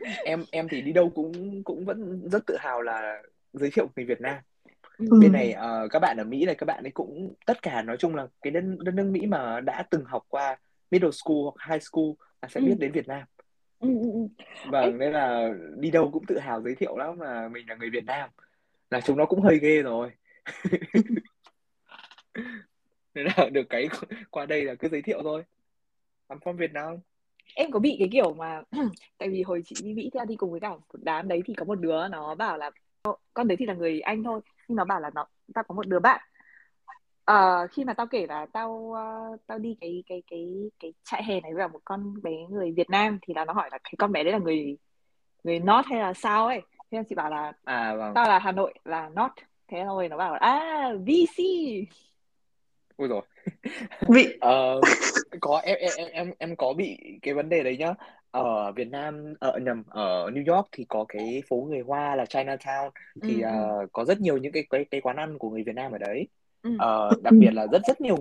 Em em thì đi đâu cũng cũng vẫn rất tự hào là giới thiệu người Việt Nam ừ. bên này uh, các bạn ở Mỹ này các bạn ấy cũng tất cả nói chung là cái đất đất nước Mỹ mà đã từng học qua middle school hoặc high school là sẽ ừ. biết đến Việt Nam. Ừ, ừ, ừ. vâng nên là đi đâu cũng tự hào giới thiệu lắm mà mình là người Việt Nam. Là chúng nó cũng hơi ghê rồi. Nên là được cái qua đây là cứ giới thiệu thôi. I'm from Việt Nam. Em có bị cái kiểu mà tại vì hồi chị đi Mỹ theo đi cùng với cả một đám đấy thì có một đứa nó bảo là con đấy thì là người Anh thôi nhưng nó bảo là nó tao có một đứa bạn. Uh, khi mà tao kể là tao uh, tao đi cái cái cái cái trại hè này với một con bé người Việt Nam thì là nó hỏi là cái con bé đấy là người người North hay là sao ấy. Thế là chị bảo là à vâng. Tao là Hà Nội là not thế rồi nó bảo là à VC ui rồi vị. Ờ, có em em em em có bị cái vấn đề đấy nhá ở Việt Nam ở nhầm ở New York thì có cái phố người Hoa là Chinatown. Thì ừ, ừ, ờ, có rất nhiều những cái cái cái quán ăn của người Việt Nam ở đấy. Ừ. Ờ, đặc biệt là rất rất nhiều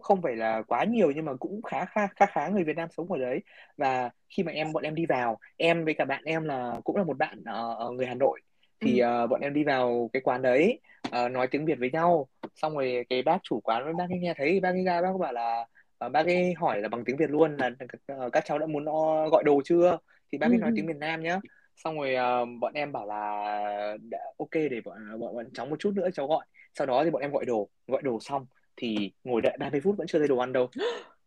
không phải là quá nhiều nhưng mà cũng khá khá khá khá người Việt Nam sống ở đấy. Và khi mà em bọn em đi vào em với cả bạn em là cũng là một bạn ờ, ở người Hà Nội. Thì ừ. ờ, bọn em đi vào cái quán đấy ờ, nói tiếng Việt với nhau. Xong rồi cái bác chủ quán với bác ấy nghe thấy bác ấy ra bác bảo là ờ, bác ấy hỏi là bằng tiếng Việt luôn là ờ, các cháu đã muốn ờ, gọi đồ chưa? Thì bác ừ, ấy nói ừ. tiếng miền Nam nhá. Xong rồi bọn em bảo là đã, ok để bọn, bọn bọn cháu một chút nữa cháu gọi. Sau đó thì bọn em gọi đồ. Gọi đồ xong thì ngồi đợi 30 phút vẫn chưa thấy đồ ăn đâu.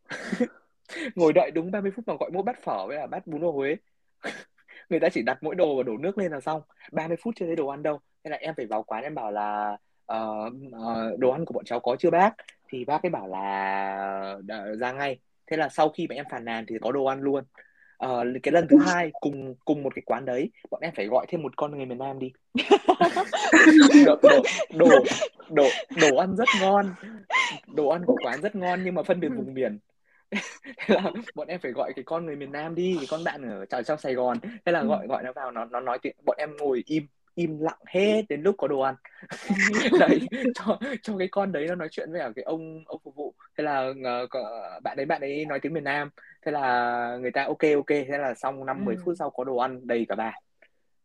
Ngồi đợi đúng 30 phút mà gọi mỗi bát phở với là bát bún bò Huế người ta chỉ đặt mỗi đồ và đổ nước lên là xong. 30 phút chưa thấy đồ ăn đâu. Nên là em phải vào quán em bảo là ờ, ờ, đồ ăn của bọn cháu có chưa bác thì bác ấy bảo là đã, ra ngay. Thế là sau khi mà em phàn nàn thì có đồ ăn luôn. Ờ, cái lần thứ hai cùng cùng một cái quán đấy bọn em phải gọi thêm một con người miền Nam đi. Đồ đồ đồ đồ, đồ ăn rất ngon. Đồ ăn của quán rất ngon nhưng mà phân biệt vùng miền. Thế là bọn em phải gọi cái con người miền Nam đi cái con bạn ở trong, Sài Gòn. Thế là Ừ. gọi gọi nó vào nó nó nói tiếng bọn em ngồi im im lặng hết đến lúc có đồ ăn. Đấy cho cho cái con đấy nó nói chuyện với cả cái ông ông phục vụ. Thế là có- bạn đấy bạn ấy nói tiếng miền Nam. Thế là người ta ok ok. Thế là xong năm 10 Ừ. phút sau có đồ ăn đầy cả bàn.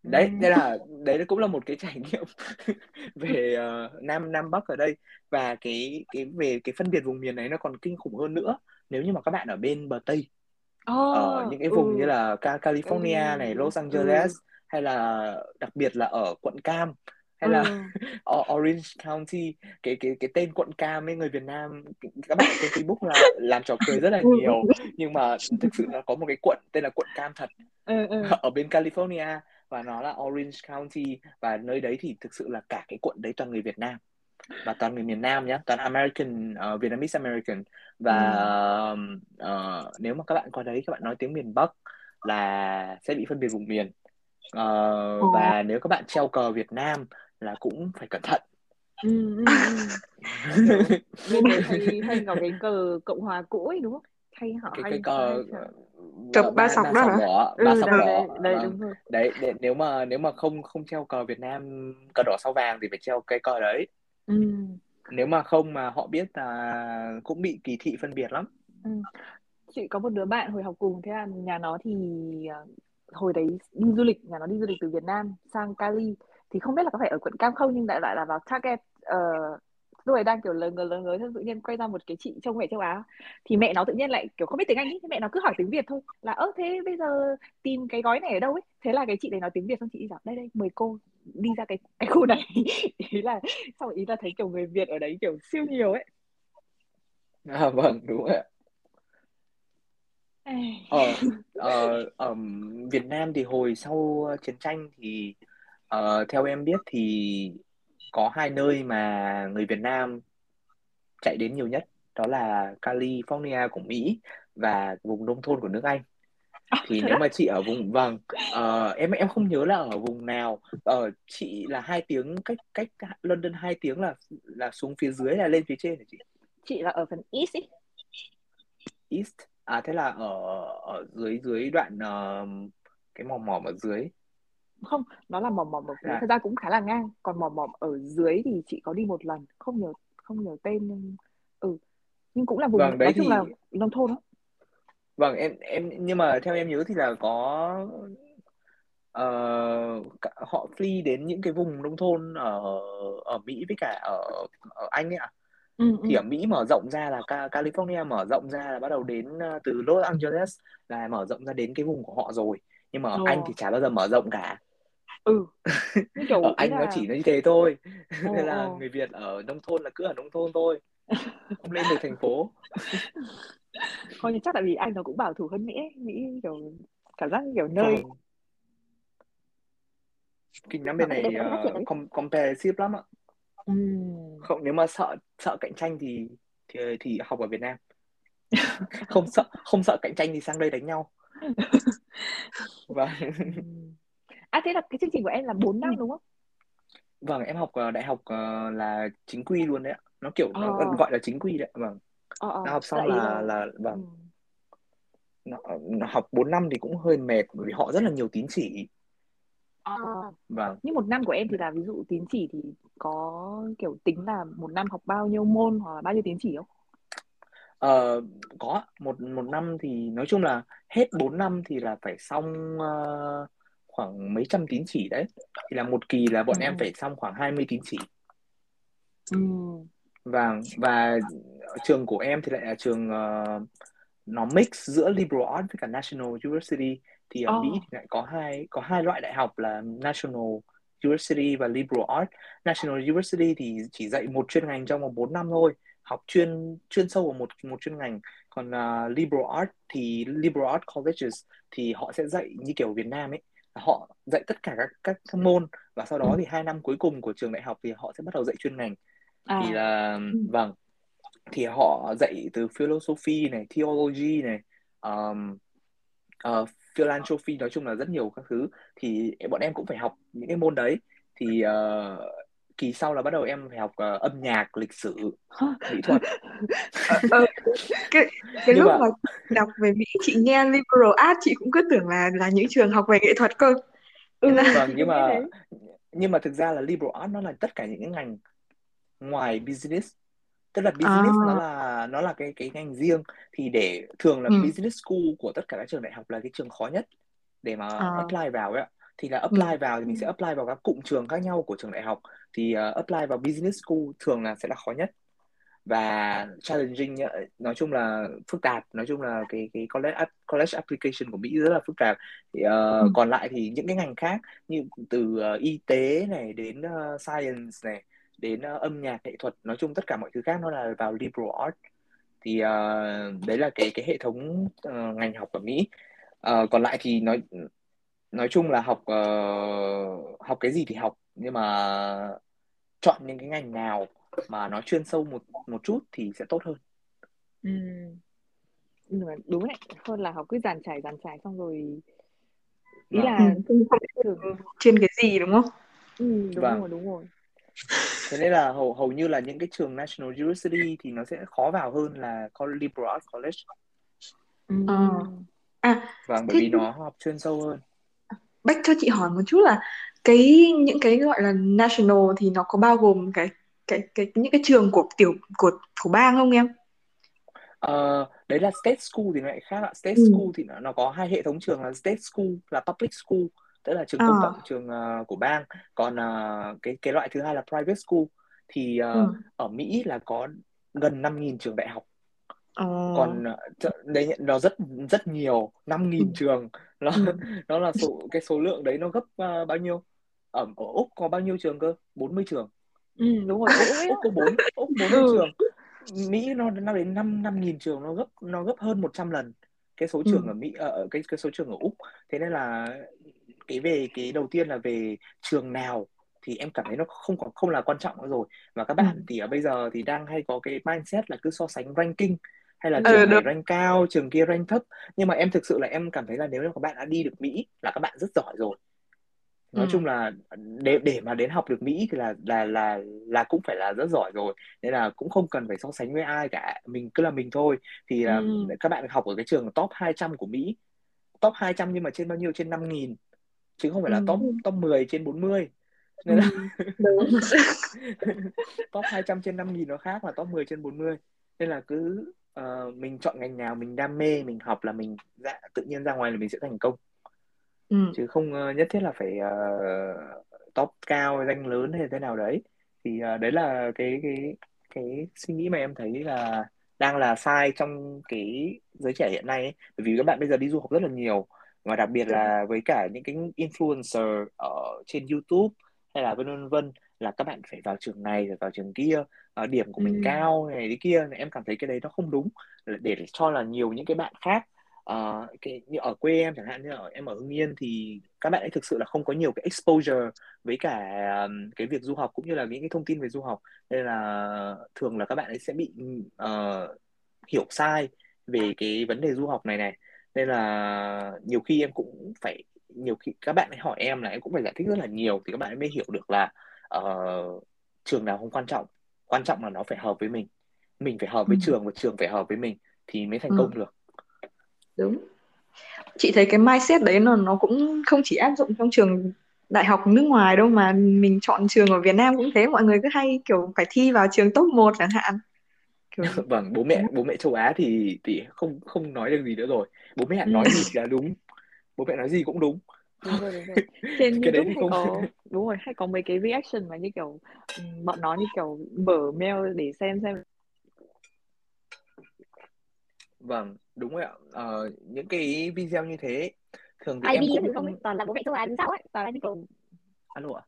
Ừ. đấy thế là đấy cũng là một cái trải nghiệm về ờ, nam nam bắc ở đây. Và cái cái về cái phân biệt vùng miền này nó còn kinh khủng hơn nữa. Nếu như mà các bạn ở bên bờ tây ở Ờ, những cái vùng như ừ, là Ca- California này Los ừ, Angeles hay là đặc biệt là ở quận Cam hay ừ. là O- Orange County cái cái cái tên quận Cam ấy người Việt Nam các bạn trên Facebook là làm trò cười rất là nhiều nhưng mà thực sự nó có một cái quận tên là quận Cam thật Ừ, ừ. ở bên California và nó là Orange County và nơi đấy thì thực sự là cả cái quận đấy toàn người Việt Nam và toàn người miền Nam nhé toàn American uh, Vietnamese American và Ừ. ờ, nếu mà các bạn qua đấy các bạn nói tiếng miền Bắc là sẽ bị phân biệt vùng miền Ồ. và nếu các bạn treo cờ Việt Nam là cũng phải cẩn thận Ừ, ừ, ừ. Bên đấy hay có cái cờ Cộng hòa cũ ấy đúng không? Hay họ cái hay cái cờ Chập ba, sọc đó hả? đỏ ba Ừ sọc đỏ đấy đấy vâng đúng rồi. đấy để, nếu mà nếu mà không không treo cờ Việt Nam cờ đỏ sao vàng thì phải treo cái cờ đấy Ừ. nếu mà không mà họ biết là cũng bị kỳ thị phân biệt lắm Ừ. Chị có một đứa bạn hồi học cùng thế là nhà nó thì ờ, hồi đấy đi du lịch nhà nó đi du lịch từ Việt Nam sang Cali thì không biết là có phải ở quận Cam không nhưng đại loại là vào Target uh, lúc ấy đang kiểu lớn người lớn người tự nhiên quay ra một cái chị trông mẹ châu Á. Thì mẹ nó tự nhiên lại kiểu không biết tiếng Anh ấy mẹ nó cứ hỏi tiếng Việt thôi là ơ thế bây giờ tìm cái gói này ở đâu ấy? Thế là cái chị đấy nói tiếng Việt xong chị bảo đây đây mời cô đi ra cái cái khu này. Ý là xong ý là thấy kiểu người Việt ở đấy kiểu siêu nhiều ấy. À, vâng đúng rồi ạ. Ở ở ở Việt Nam thì hồi sau chiến tranh thì ờ, theo em biết thì có hai nơi mà người Việt Nam chạy đến nhiều nhất đó là California của Mỹ và vùng nông thôn của nước Anh. Thì nếu mà chị ở vùng vâng ờ, em em không nhớ là ở vùng nào. Ở chị là hai tiếng cách cách London hai tiếng là là xuống phía dưới là lên phía trên hả chị? Chị là ở phần East ấy East à thế là ở ở dưới dưới đoạn ờ, cái mỏm mỏm ở dưới. Không nó là mỏm mỏm ở phía là thật ra cũng khá là ngang. Còn mỏm mỏm ở dưới thì chị có đi một lần. Không nhớ không nhớ tên nhưng ừ. Nhưng cũng là vùng vâng nói đấy chung thì là nông thôn đó vâng em em nhưng mà theo em nhớ thì là có cả- họ flee đến những cái vùng nông thôn ở ở Mỹ với cả ở ở Anh ấy ạ ừ thì ừ ở Mỹ mở rộng ra là Ca- California mở rộng ra là bắt đầu đến ờ, từ Los Angeles là mở rộng ra đến cái vùng của họ rồi. Nhưng mà ở Anh thì chả bao giờ mở rộng cả. Ừ như ở ý Anh nó là chỉ như thế thôi. Ồ nên là ồ. người Việt ở nông thôn là cứ ở nông thôn thôi không lên được thành phố. Thôi nhưng chắc là vì anh nó cũng bảo thủ hơn Mỹ ấy. Mỹ kiểu cảm giác như kiểu nơi vâng kinh lắm nó bên này phát triển uh, đấy com competitive lắm ạ ừ. không nếu mà sợ sợ cạnh tranh thì thì thì học ở Việt Nam không sợ không sợ cạnh tranh thì sang đây đánh nhau vâng Ừ. à thế là cái chương trình của em là 4 năm Ừ. đúng không vâng em học ờ, đại học ờ, là chính quy luôn đấy ạ nó kiểu nó ờ gọi là chính quy đấy vâng ờ ờ học xong là là là ừ. vâng nó, nó học 4 năm thì cũng hơi mệt bởi vì họ rất là nhiều tín chỉ ờ. Vâng. Như một năm của em thì là ví dụ tín chỉ thì có kiểu tính là một năm học bao nhiêu môn hoặc là bao nhiêu tín chỉ không? Ờ, có. Một một năm thì nói chung là hết 4 năm thì là phải xong ờ, khoảng mấy trăm tín chỉ đấy. Thì là một kỳ là ừ bọn em ừ. phải xong khoảng 20 tín chỉ. Ừ. Vâng. Và trường của em thì lại là trường ờ, nó mix giữa liberal arts với cả national university thì ở ờ. Mỹ thì lại có hai có hai loại đại học là national university và liberal arts. National university thì chỉ dạy một chuyên ngành trong vòng 4 năm thôi học chuyên chuyên sâu vào một một chuyên ngành. Còn uh, liberal arts thì liberal arts colleges thì họ sẽ dạy như kiểu Việt Nam ấy. Họ dạy tất cả các các, các môn và sau đó thì hai năm cuối cùng của trường đại học thì họ sẽ bắt đầu dạy chuyên ngành. Thì à là Ừ. vâng thì họ dạy từ philosophy này theology này um, uh, philanthropy nói chung là rất nhiều các thứ. Thì bọn em cũng phải học những cái môn đấy. Thì uh, kỳ sau là bắt đầu em phải học uh, âm nhạc lịch sử mỹ thuật. Ờ, ờ, cái cái nhưng lúc mà mà đọc về Mỹ chị nghe liberal arts chị cũng cứ tưởng là là những trường học về nghệ thuật cơ. Ừ. Là vâng chị nhưng mà nhưng mà thực ra là liberal arts nó là tất cả những cái ngành ngoài business tức là à. business nó là nó là cái cái ngành riêng. Thì để thường là ừ. business school của tất cả các trường đại học là cái trường khó nhất để mà à. apply vào ấy ạ. Thì là ừ. apply vào thì mình sẽ apply vào các cụm trường khác nhau của trường đại học. Thì uh, apply vào business school thường là sẽ là khó nhất. Và challenging nói chung là phức tạp. Nói chung là cái cái college college application của Mỹ rất là phức tạp. Thì uh, ừ. còn lại thì những cái ngành khác như từ uh, y tế này đến uh, science này đến uh, âm nhạc nghệ thuật nói chung tất cả mọi thứ khác nó là vào liberal arts. Thì uh, đấy là cái cái hệ thống uh, ngành học ở Mỹ. Uh, còn lại thì nói nói chung là học uh, học cái gì thì học. Nhưng mà chọn những cái ngành nào mà nó chuyên sâu một một chút thì sẽ tốt hơn. Ừ đúng đấy. Hơn là học cứ dàn trải dàn trải xong rồi ý vâng. là ừ trên cái gì đúng không? Ừ đúng vâng. rồi đúng rồi thế nên là hầu hầu như là những cái trường National University thì nó sẽ khó vào hơn là Liberal Arts College. Ừ. Ờ. À vâng bởi thế vì nó học chuyên sâu hơn. Bách cho chị hỏi một chút là cái những cái gọi là national thì nó có bao gồm cái cái cái những cái trường của tiểu của của bang không em? Ờ, đấy là state school thì nó lại khác ạ. State Ừ. school thì nó, nó có hai hệ thống trường là state school là public school tức là trường công cộng trường ờ, của bang còn ờ, cái cái loại thứ hai là private school thì ờ, Ừ. ở Mỹ là có gần 5.000 trường đại học Ờ. còn ờ, đấy nó rất rất nhiều 5.000 Ừ. trường nó Ừ. nó là số cái số lượng đấy nó gấp ờ, bao nhiêu ở, ở Úc có bao nhiêu trường cơ 40 trường ừ đúng rồi ấy Úc có 4 Úc 40 Ừ. trường Mỹ nó nó đến 5 năm nghìn trường nó gấp nó gấp hơn 100 lần cái số Ừ. trường ở Mỹ ở ở cái cái số trường ở Úc thế nên là cái về cái đầu tiên là về trường nào thì em cảm thấy nó không còn không là quan trọng nữa rồi. Và các bạn Ừ. thì ở bây giờ thì đang hay có cái mindset là cứ so sánh ranking hay là Ừ. trường Ờ, này rank cao trường kia rank thấp. Nhưng mà em thực sự là em cảm thấy là nếu như các bạn đã đi được Mỹ là các bạn rất giỏi rồi. Nói Ừ. chung là để để mà đến học được Mỹ thì là là là là cũng phải là rất giỏi rồi. Nên là cũng không cần phải so sánh với ai cả. Mình cứ là mình thôi. Thì Ừ. các bạn học ở cái trường top 200 của Mỹ. Top 200 nhưng mà trên bao nhiêu? Trên 5.000 chứ không phải là Ừ. top top 10 trên 40 nên là Ừ. Đúng. top 200 trên 5.000 nó khác là top 10 trên 40 nên là cứ ờ, mình chọn ngành nào mình đam mê mình học là mình dạ, tự nhiên ra ngoài là mình sẽ thành công Ừ. chứ không ờ, nhất thiết là phải ờ, top cao danh lớn hay thế nào đấy thì ờ, đấy là cái cái cái suy nghĩ mà em thấy là đang là sai trong cái giới trẻ hiện nay ấy. bởi vì các bạn bây giờ đi du học rất là nhiều và đặc biệt là với cả những cái influencer ở trên YouTube hay là vân vân vân là các bạn phải vào trường này rồi vào trường kia ờ, điểm của mình Ừ. cao này đấy kia em cảm thấy cái đấy nó không đúng. Để, cho là nhiều những cái bạn khác Ờ, cái như ở quê em chẳng hạn như ở em ở Hưng Yên thì các bạn ấy thực sự là không có nhiều cái exposure với cả um, cái việc du học cũng như là những cái thông tin về du học. Nên là thường là các bạn ấy sẽ bị ờ, hiểu sai về cái vấn đề du học này này nên là nhiều khi em cũng phải nhiều khi các bạn ấy hỏi em là em cũng phải giải thích rất là nhiều thì các bạn ấy mới hiểu được là uh, trường nào không quan trọng. Quan trọng là nó phải hợp với mình. Mình phải hợp với ừ. trường và trường phải hợp với mình thì mới thành ừ. công được. Đúng. Chị thấy cái mindset đấy nó nó cũng không chỉ áp dụng trong trường đại học nước ngoài đâu mà mình chọn trường ở Việt Nam cũng thế. Mọi người cứ hay kiểu phải thi vào trường top 1 chẳng hạn kiểu... vâng bố mẹ bố mẹ châu Á thì thì không không nói được gì nữa rồi. Bố mẹ ừ. nói gì thì là đúng. Bố mẹ nói gì cũng đúng. Đúng rồi, đúng rồi. trên cái YouTube hay không... có đúng rồi hay có mấy cái reaction mà như kiểu bọn nó như kiểu mở mail để xem xem. Vâng đúng rồi ạ. Ờ, những cái video như thế thường thì ai em đi cũng không toàn là bố mẹ châu Á đứng sau ấy toàn là như kiểu alo ạ.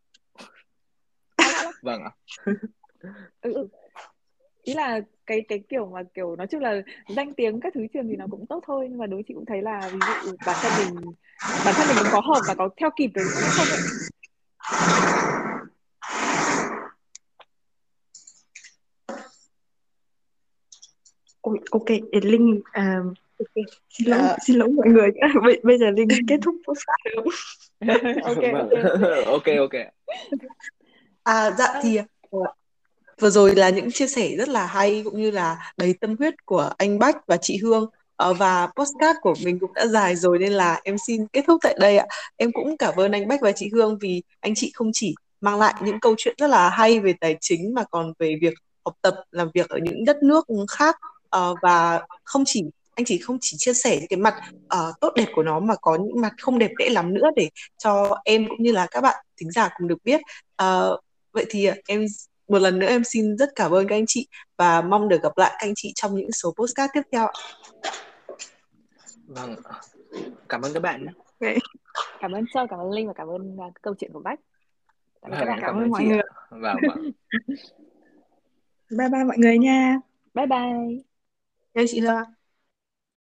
Vâng ạ. Ừ, ừ ý là cái cái kiểu mà kiểu nói chung là danh tiếng các thứ trường thì nó cũng tốt thôi nhưng mà đối chị cũng thấy là ví dụ bản thân mình bản thân mình có hợp và có theo kịp được không ấy Ôi, ok, Linh à, okay. xin lỗi, uh, xin lỗi mọi người bây, bây giờ Linh kết thúc không? ok, ok, ok, ok. À, dạ thì vừa rồi là những chia sẻ rất là hay cũng như là đầy tâm huyết của anh Bách và chị Hương. Ờ, và postcard của mình cũng đã dài rồi nên là em xin kết thúc tại đây ạ. Em cũng cảm ơn anh Bách và chị Hương vì anh chị không chỉ mang lại những câu chuyện rất là hay về tài chính mà còn về việc học tập làm việc ở những đất nước khác. Ờ, và không chỉ anh chỉ không chỉ chia sẻ cái mặt uh, tốt đẹp của nó mà có những mặt không đẹp đẽ lắm nữa để cho em cũng như là các bạn thính giả cùng được biết. Uh, vậy thì em một lần nữa em xin rất cảm ơn các anh chị và mong được gặp lại các anh chị trong những số postcard tiếp theo Vâng, cảm ơn các bạn. Okay. Cảm ơn Châu, cảm ơn Linh và cảm ơn uh, câu chuyện của Bách. Cảm ơn, vâng, cảm, cảm ơn mọi người. Vâng, vâng. bye bye mọi người nha. Bye bye. Chào chị Loa.